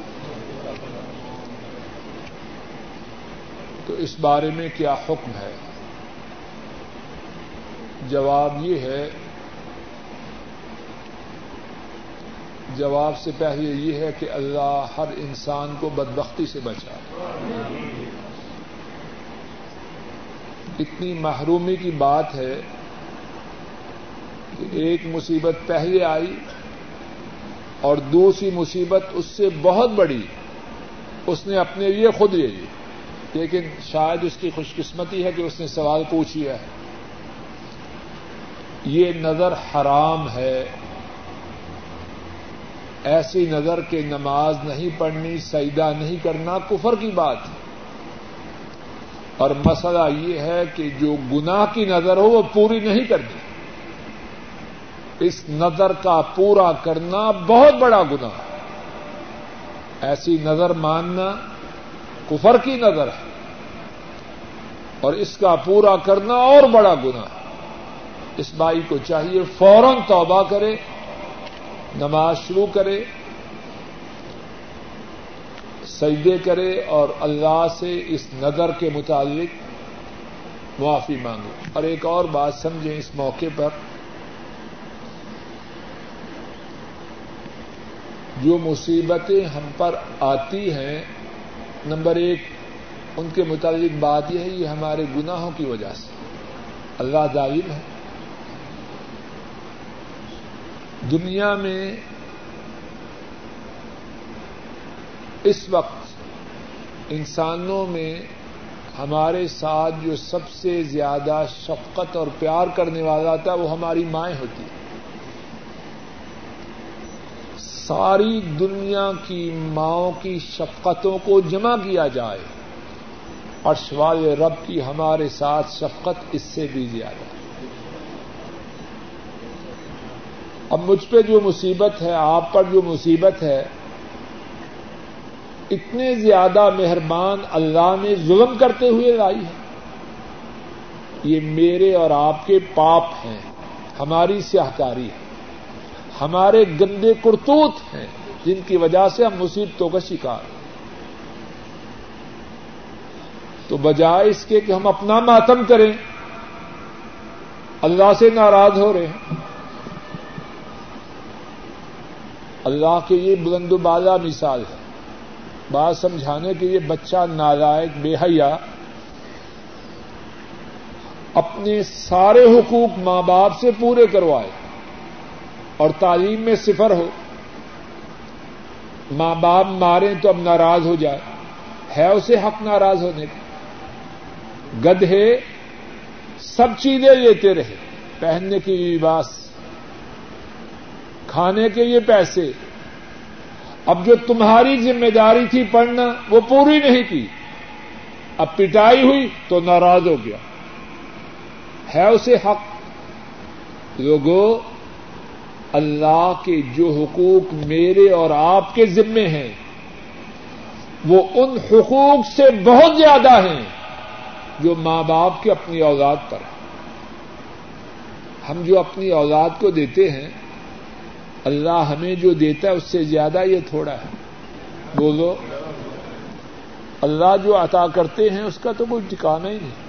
S1: تو اس بارے میں کیا حکم ہے؟ جواب یہ ہے جواب سے پہلے یہ ہے کہ اللہ ہر انسان کو بدبختی سے بچا اتنی محرومی کی بات ہے کہ ایک مصیبت پہلے آئی اور دوسری مصیبت اس سے بہت بڑی۔ اس نے اپنے لیے خود لے لی۔ لیکن شاید اس کی خوش قسمتی ہے کہ اس نے سوال پوچھ لیا ہے۔ یہ نظر حرام ہے۔ ایسی نظر کے نماز نہیں پڑھنی، سجدہ نہیں کرنا کفر کی بات ہے۔ اور مسئلہ یہ ہے کہ جو گناہ کی نظر ہو وہ پوری نہیں کرنی۔ اس نظر کا پورا کرنا بہت بڑا گنا ہے۔ ایسی نظر ماننا کفر کی نظر ہے۔ اور اس کا پورا کرنا اور بڑا گنا ہے۔ اس بھائی کو چاہیے فوراً توبہ کرے۔ نماز شروع کرے، سجدے کرے اور اللہ سے اس نظر کے متعلق معافی مانگے۔ اور ایک اور بات سمجھیں اس موقع پر، جو مصیبتیں ہم پر آتی ہیں، نمبر ایک، ان کے متعلق بات یہ ہے، یہ ہمارے گناہوں کی وجہ سے۔ اللہ ظالم ہے۔ دنیا میں اس وقت انسانوں میں ہمارے ساتھ جو سب سے زیادہ شفقت اور پیار کرنے والا تھا، وہ ہماری مائیں ہوتی۔ ہیں ساری دنیا کی ماؤں کی شفقتوں کو جمع کیا جائے اور سوال رب کی ہمارے ساتھ شفقت اس سے بھی زیادہ۔ اب مجھ پہ جو مصیبت ہے، آپ پر جو مصیبت ہے، اتنے زیادہ مہربان اللہ نے ظلم کرتے ہوئے لائی ہے۔ یہ میرے اور آپ کے پاپ ہیں، ہماری سیاہکاری ہے۔ ہمارے گندے کرتوت ہیں، جن کی وجہ سے ہم مصیبتوں کا شکار ہیں۔ تو بجائے اس کے کہ ہم اپنا ماتم کریں، اللہ سے ناراض ہو رہے ہیں۔ اللہ کے یہ بلند و بالا مثال ہے۔ بات سمجھانے کے لیے بچہ نالائق، بے حیا، اپنے سارے حقوق ماں باپ سے پورے کروائے اور تعلیم میں صفر ہو۔ ماں باپ مارے تو اب ناراض ہو جائے۔ ہے اسے حق ناراض ہونے کا۔ گدھے سب چیزیں لیتے رہے۔ پہننے کے لیے لباس کھانے کے لیے پیسے۔ اب جو تمہاری ذمہ داری تھی پڑھنا، وہ پوری نہیں کی۔ اب پٹائی ہوئی تو ناراض ہو گیا۔ ہے اسے حق؟ لوگوں اللہ کے جو حقوق میرے اور آپ کے ذمے ہیں، وہ ان حقوق سے بہت زیادہ ہیں جو ماں باپ کے اپنی اولاد پر۔ ہم جو اپنی اولاد کو دیتے ہیں اللہ ہمیں جو دیتا ہے اس سے زیادہ یہ تھوڑا ہے۔ بولو۔ اللہ جو عطا کرتے ہیں اس کا تو کوئی ٹھکانا ہی نہیں۔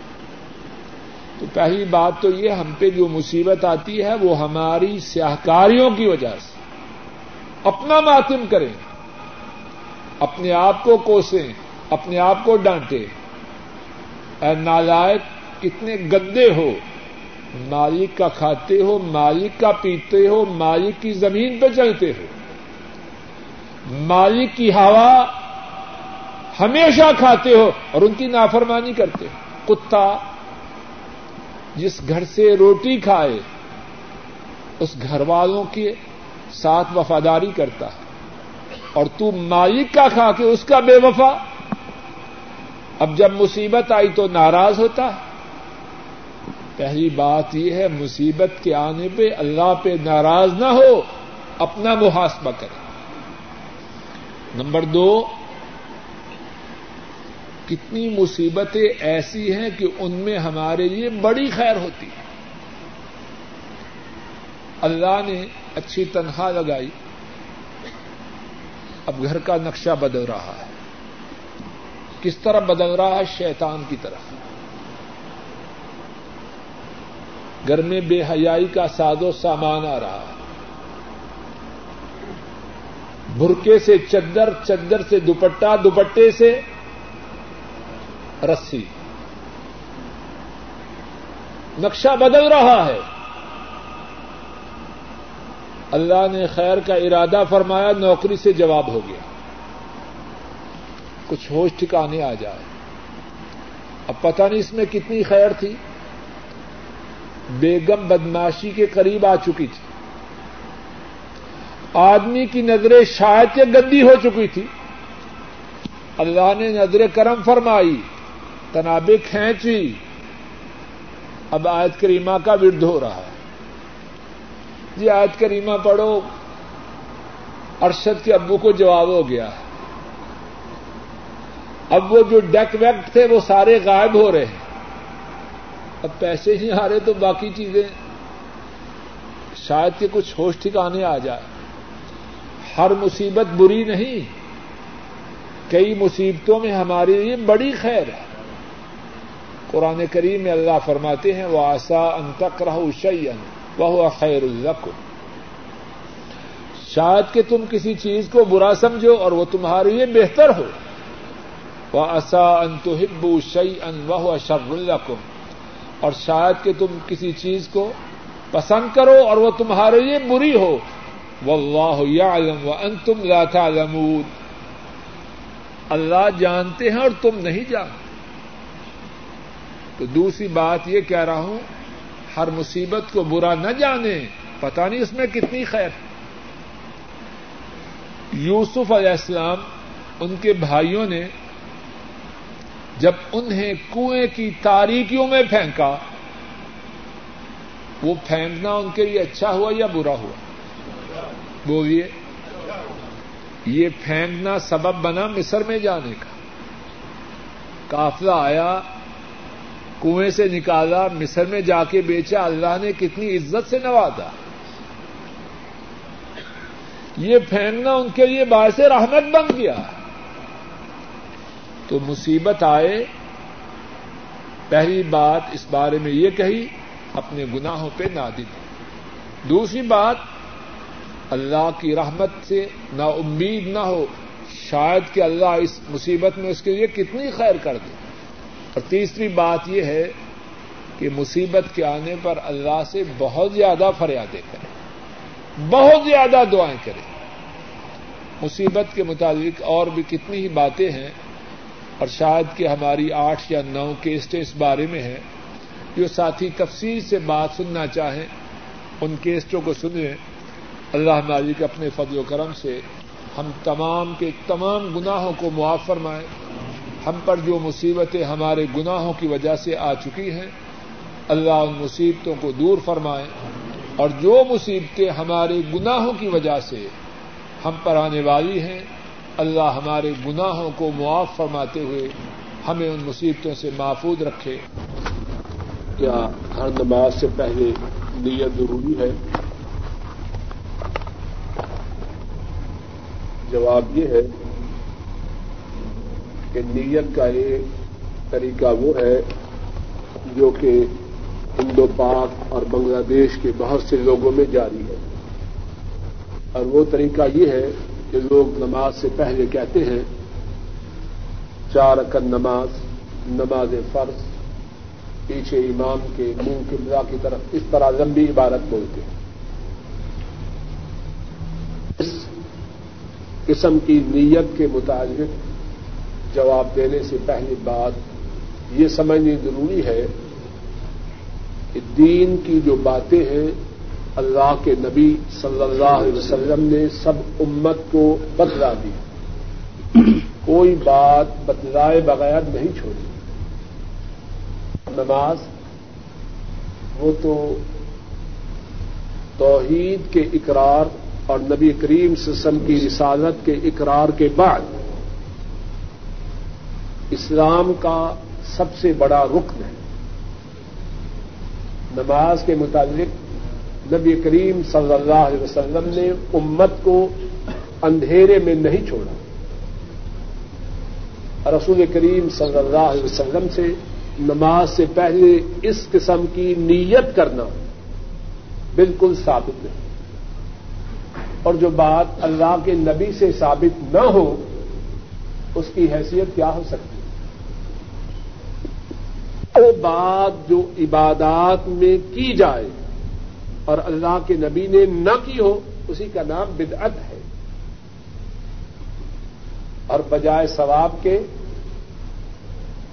S1: تو پہلی بات تو یہ ہم پہ جو مصیبت آتی ہے وہ ہماری سیاہکاریوں کی وجہ سے۔ اپنا ماتم کریں۔ اپنے آپ کو کوسیں۔ اپنے آپ کو ڈانٹے اے نالائق، کتنے گندے ہو۔ مالک کا کھاتے ہو، مالک کا پیتے ہو، مالک کی زمین پہ چلتے ہو۔ مالک کی ہوا ہمیشہ کھاتے ہو اور ان کی نافرمانی کرتے ہو۔ کتا جس گھر سے روٹی کھائے، اس گھر والوں کے ساتھ وفاداری کرتا ہے۔ اور تو مالک کا کھا کے اس کا بے وفا۔ اب جب مصیبت آئی تو ناراض ہوتا ہے۔ پہلی بات یہ ہے، مصیبت کے آنے پہ اللہ پہ ناراض نہ ہو، اپنا محاسبہ کرے نمبر دو، کتنی مصیبتیں ایسی ہیں کہ ان میں ہمارے لیے بڑی خیر ہوتی ہے۔ اللہ نے اچھی تنخواہ لگائی، اب گھر کا نقشہ بدل رہا ہے۔ کس طرح بدل رہا ہے؟ شیطان کی طرف گھر میں بے حیائی کا ساز و سامان آ رہا۔ ہے برکے سے چدر چدر سے دوپٹہ، دوپٹے سے رسی۔ نقشہ بدل رہا ہے۔ اللہ نے خیر کا ارادہ فرمایا، نوکری سے جواب ہو گیا۔ کچھ ہوش ٹھکانے آ جائے۔ اب پتہ نہیں اس میں کتنی خیر تھی۔ بیگم بدماشی کے قریب آ چکی تھی۔ آدمی کی نظریں شاید کے گندی ہو چکی تھی۔ اللہ نے نظر کرم فرمائی، تنابے کھینچی۔ اب آیت کریمہ کا ورد ہو رہا ہے۔ جی آیت کریمہ پڑھو، ارشد کے ابو کو جواب ہو گیا۔ اب وہ جو ڈیک ویکٹ تھے وہ سارے غائب ہو رہے ہیں۔ اب پیسے ہی آ رہے تو باقی چیزیں۔ شاید کہ کچھ ہوش ٹھکانے آ جائے۔ ہر مصیبت بری نہیں۔ کئی مصیبتوں میں ہمارے لیے بڑی خیر ہے۔ قرآن کریم میں اللہ فرماتے ہیں وہ آسا انتک رہو شعین وہ خیر الزق شاید کہ تم کسی چیز کو برا سمجھو اور وہ تمہارے لیے بہتر ہو۔ وہ آسا انتحبو شعی ان وہ شر القم اور شاید کہ تم کسی چیز کو پسند کرو اور وہ تمہارے لیے بری ہو۔ واللہ یعلم وانتم لا تعلمون۔ اللہ جانتے ہیں اور تم نہیں جانتے۔ تو دوسری بات یہ کہہ رہا ہوں، ہر مصیبت کو برا نہ جانے پتا نہیں اس میں کتنی خیر۔ یوسف علیہ السلام ان کے بھائیوں نے جب انہیں کنویں کی تاریکیوں میں پھینکا، وہ پھینکنا ان کے لیے اچھا ہوا یا برا ہوا؟ بولیے، یہ پھینکنا سبب بنا مصر میں جانے کا۔ کافلا آیا، کنویں سے نکالا، مصر میں جا کے بیچا، اللہ نے کتنی عزت سے نوازا۔ یہ پھینکنا ان کے لیے باعث رحمت بن گیا۔ تو مصیبت آئے۔ پہلی بات اس بارے میں یہ کہی، اپنے گناہوں پہ نادم دوسری بات، اللہ کی رحمت سے نا امید نہ ہو، شاید کہ اللہ اس مصیبت میں اس کے لیے کتنی خیر کر دے۔ اور تیسری بات یہ ہے کہ مصیبت کے آنے پر اللہ سے بہت زیادہ فریادیں کریں۔ بہت زیادہ دعائیں کریں۔ مصیبت کے متعلق اور بھی کتنی ہی باتیں ہیں اور شاید کہ ہماری آٹھ یا نو کیسٹیں اس بارے میں ہیں، جو ساتھی تفصیل سے بات سننا چاہیں، ان کیسٹوں کو سنیں۔ اللہ مالک اپنے فضل و کرم سے ہم تمام کے تمام گناہوں کو معاف فرمائے۔ ہم پر جو مصیبتیں ہمارے گناہوں کی وجہ سے آ چکی ہیں، اللہ ان مصیبتوں کو دور فرمائے۔ اور جو مصیبتیں ہمارے گناہوں کی وجہ سے ہم پر آنے والی ہیں اللہ ہمارے گناہوں کو معاف فرماتے ہوئے ہمیں ان مصیبتوں سے محفوظ رکھے۔ کیا ہر نماز سے پہلے نیت ضروری ہے؟ جواب یہ ہے کہ نیت کا ایک طریقہ وہ ہے جو کہ ہندو پاک اور بنگلہ دیش کے بہت سے لوگوں میں جاری ہے۔ اور وہ طریقہ یہ ہے کہ لوگ نماز سے پہلے کہتے ہیں چار اکن نماز نماز فرض، پیچھے امام کے منہ کے ملا کی طرف اس طرح لمبی عبارت بولتے ہیں۔ اس قسم کی نیت کے مطابق جواب دینے سے پہلی بات یہ سمجھنی ضروری ہے کہ دین کی جو باتیں ہیں
S2: اللہ کے نبی صلی اللہ علیہ وسلم نے سب امت کو بدلا دی کوئی بات بدلائے بغیر نہیں چھوڑی۔ نماز، وہ تو توحید کے اقرار اور نبی کریم سسم کی رسالت کے اقرار کے بعد اسلام کا سب سے بڑا رکن ہے۔ نماز کے متعلق نبی کریم صلی اللہ علیہ وسلم نے امت کو اندھیرے میں نہیں چھوڑا۔ رسول کریم صلی اللہ علیہ وسلم سے نماز سے پہلے اس قسم کی نیت کرنا بالکل ثابت نہیں۔ اور جو بات اللہ کے نبی سے ثابت نہ ہو، اس کی حیثیت کیا ہو سکتی؟ وہ بات جو عبادات میں کی جائے اور اللہ کے نبی نے نہ کی ہو، اسی کا نام بدعت ہے۔ اور بجائے ثواب کے،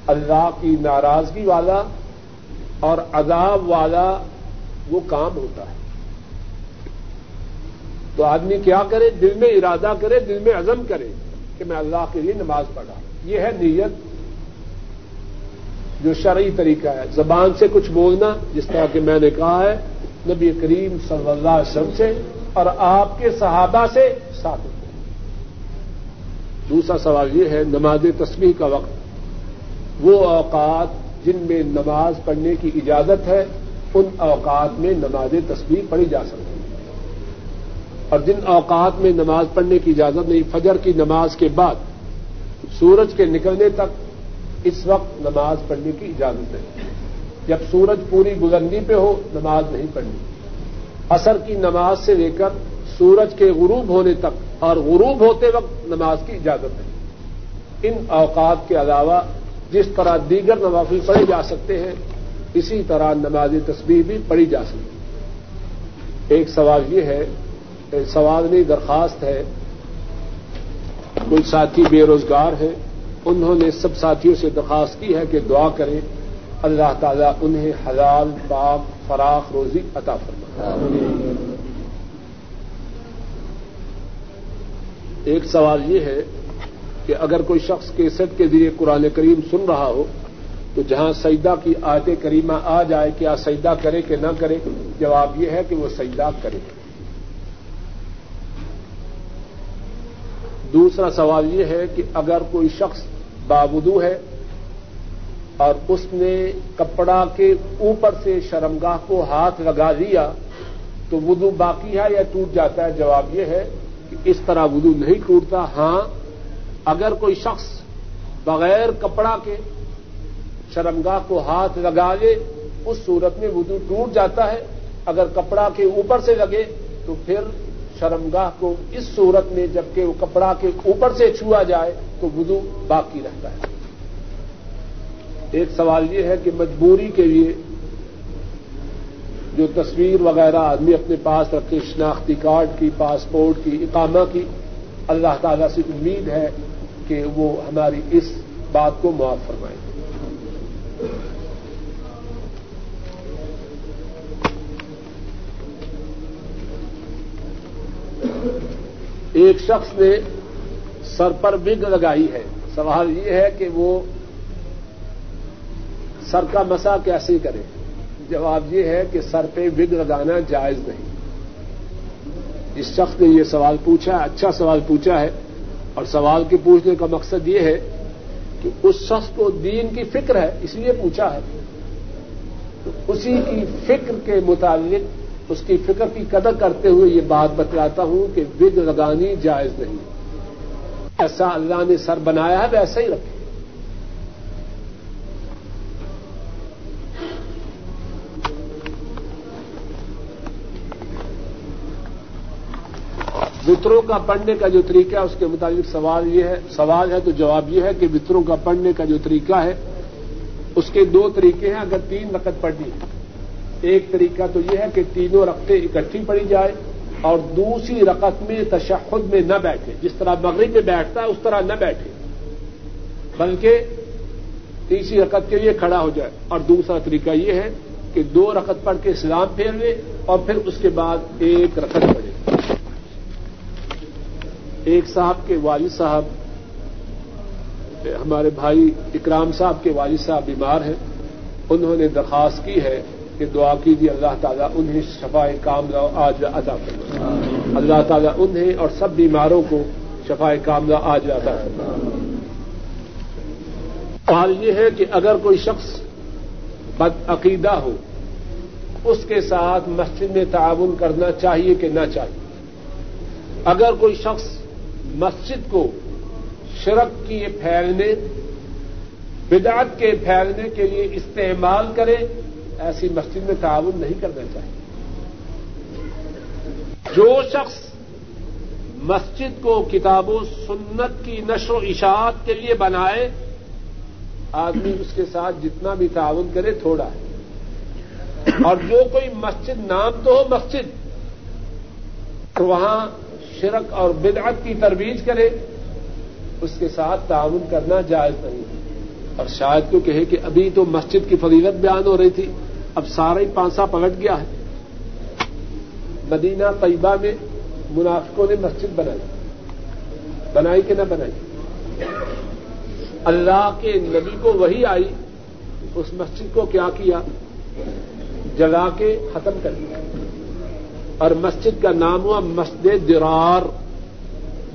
S2: اللہ کی ناراضگی والا اور عذاب والا وہ کام ہوتا ہے۔ تو آدمی کیا کرے؟ دل میں ارادہ کرے، دل میں عزم کرے کہ میں اللہ کے لیے نماز پڑھا۔ یہ ہے نیت۔ جو شرعی طریقہ ہے، زبان سے کچھ بولنا، جس طرح کہ میں نے کہا ہے نبی کریم صلی اللہ علیہ وسلم سے اور آپ کے صحابہ سے ثابت دوسرا سوال یہ ہے، نماز تسبیح کا وقت۔ وہ اوقات جن میں نماز پڑھنے کی اجازت ہے، ان اوقات میں نماز تسبیح پڑھی جا سکتی ہے۔ اور جن اوقات میں نماز پڑھنے کی اجازت نہیں، فجر کی نماز کے بعد، سورج کے نکلنے تک اس وقت نماز پڑھنے کی اجازت ہے۔ جب سورج پوری بلندی پہ ہو، نماز نہیں پڑھنی۔ اثر کی نماز سے لے کر سورج کے غروب ہونے تک اور غروب ہوتے وقت نماز کی اجازت ہے۔ ان اوقات کے علاوہ جس طرح دیگر نوافل پڑھے جا سکتے ہیں، اسی طرح نماز تصویر بھی پڑھی جا سکتی ایک سوال یہ ہے سوال نہیں، درخواست ہے۔ کوئی ساتھی بے روزگار ہے انہوں نے سب ساتھیوں سے درخواست کی ہے کہ دعا کریں۔ اللہ تعالیٰ انہیں حلال پاک فراخ، روزی عطا فرما ایک سوال یہ ہے کہ اگر کوئی شخص کیسٹ کے ذریعے قرآن کریم سن رہا ہو، تو جہاں سجدہ کی آیت کریمہ آ جائے کیا سجدہ کرے کہ نہ کرے، جواب یہ ہے کہ وہ سجدہ کرے۔ دوسرا سوال یہ ہے کہ اگر کوئی شخص باودو ہے اور اس نے کپڑا کے اوپر سے شرمگاہ کو ہاتھ لگا لیا تو وضو باقی ہے یا ٹوٹ جاتا ہے؟ جواب یہ ہے کہ اس طرح وضو نہیں ٹوٹتا۔ ہاں اگر کوئی شخص بغیر کپڑا کے شرمگاہ کو ہاتھ لگا لے اس صورت میں وضو ٹوٹ جاتا ہے۔ اگر کپڑا کے اوپر سے لگے تو پھر شرمگاہ کو اس صورت میں جبکہ وہ کپڑا کے اوپر سے چھوا جائے تو وضو باقی رہتا ہے۔ ایک سوال یہ ہے کہ مجبوری کے لیے جو تصویر وغیرہ آدمی اپنے پاس رکھے، شناختی کارڈ کی، پاسپورٹ کی، اقامہ کی، اللہ تعالی سے امید ہے کہ وہ ہماری اس بات کو معاف فرمائیں ایک شخص نے سر پر بگ لگائی ہے۔ سوال یہ ہے کہ وہ سر کا مسا کیسے کرے؟ جواب یہ ہے کہ سر پہ وگ لگانا جائز نہیں۔ جس شخص نے یہ سوال پوچھا ہے اچھا سوال پوچھا ہے، اور سوال کے پوچھنے کا مقصد یہ ہے کہ اس شخص کو دین کی فکر ہے، اس لیے پوچھا ہے۔ تو اسی کی فکر کے متعلق، اس کی فکر کی قدر کرتے ہوئے یہ بات بتلاتا ہوں کہ وگ لگانی جائز نہیں۔ ایسا اللہ نے سر بنایا ہے، ویسا ہی رکھے۔ وطروں کا پڑھنے کا جو طریقہ ہے، اس کے مطابق سوال یہ ہے، سوال ہے تو جواب یہ ہے کہ وطروں کا پڑھنے کا جو طریقہ ہے، اس کے دو طریقے ہیں اگر تین رقط پڑھنی ہے۔ ایک طریقہ تو یہ ہے کہ تینوں رقطیں اکٹھی پڑھی جائے اور دوسری رقط میں تشخد میں نہ بیٹھے۔ جس طرح مغرب میں بیٹھتا ہے، اس طرح نہ بیٹھے۔ بلکہ تیسری رقط کے لیے کھڑا ہو جائے۔ اور دوسرا طریقہ یہ ہے کہ دو رقط پڑھ کے اسلام پھیر لے اور پھر اس کے بعد ایک رقط پڑھے۔ ایک صاحب کے والد صاحب، ہمارے بھائی اکرام صاحب کے والد صاحب بیمار ہیں۔ انہوں نے درخواست کی ہے کہ دعا کیجیے اللہ تعالیٰ انہیں شفا کام آج ادا کرنا اللہ تعالیٰ انہیں اور سب بیماروں کو شفا کام آج ادا کرنا حال یہ ہے کہ اگر کوئی شخص بد عقیدہ ہو، اس کے ساتھ مسجد میں تعاون کرنا چاہیے کہ نہ چاہیے؟ اگر کوئی شخص مسجد کو شرک کی پھیلنے، بدعت کے پھیلنے کے لیے استعمال کرے، ایسی مسجد میں تعاون نہیں کرنا چاہیے۔ جو شخص مسجد کو کتاب و سنت کی نشر و اشاعت کے لیے بنائے، آدمی اس کے ساتھ جتنا بھی تعاون کرے، تھوڑا ہے۔ اور جو کوئی مسجد، نام تو ہو مسجد، تو وہاں شرک اور بدعت کی ترویج کرے، اس کے ساتھ تعاون کرنا جائز نہیں اور شاید کو کہے کہ ابھی تو مسجد کی فضیلت بیان ہو رہی تھی، اب سارا ہی پانسا پلٹ گیا ہے۔ مدینہ طیبہ میں منافقوں نے مسجد بنائی۔ بنائی کہ نہ بنائی؟ اللہ کے نبی کو وہی آئی، اس مسجد کو کیا کیا؟ جلا کے ختم کر دیا۔ اور مسجد کا نام ہوا مسجد درار۔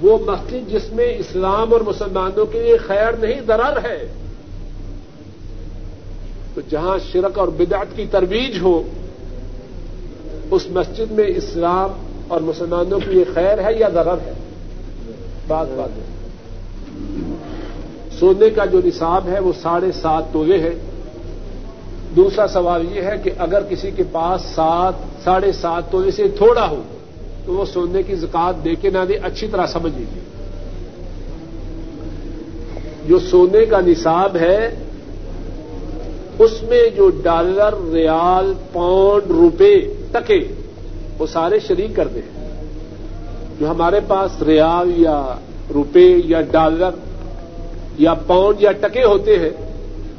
S2: وہ مسجد جس میں اسلام اور مسلمانوں کے لیے خیر نہیں درر ہے۔ تو جہاں شرک اور بدعت کی ترویج ہو، اس مسجد میں اسلام اور مسلمانوں کے لیے خیر ہے یا ضرر ہے؟ بات بات۔ ہے سونے کا جو نصاب ہے، وہ ساڑھے سات تولے ہے۔ دوسرا سوال یہ ہے کہ اگر کسی کے پاس سات، ساڑھے سات تولے سے تھوڑا ہو، تو وہ سونے کی زکات دے کے نہ دے، اچھی طرح سمجھ لیجیے۔ جو سونے کا نصاب ہے، اس میں جو ڈالر، ریال، پاؤنڈ، روپے ٹکے وہ سارے شریک کر دیں۔ جو ہمارے پاس ریال یا روپے یا ڈالر یا پاؤنڈ یا ٹکے ہوتے ہیں،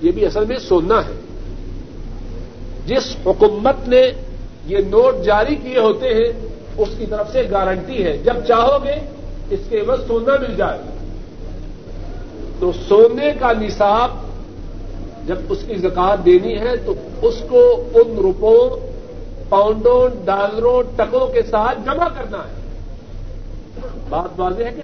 S2: یہ بھی اصل میں سونا ہے۔ جس حکومت نے یہ نوٹ جاری کیے ہوتے ہیں، اس کی طرف سے گارنٹی ہے۔ جب چاہو گے، اس کے بعد سونا مل جائے۔ گا تو سونے کا نصاب جب اس کی زکات دینی ہے، تو اس کو ان روپوں، پاؤنڈوں، ڈالروں، ٹکوں کے ساتھ جمع کرنا ہے۔ بات واضح ہے کہ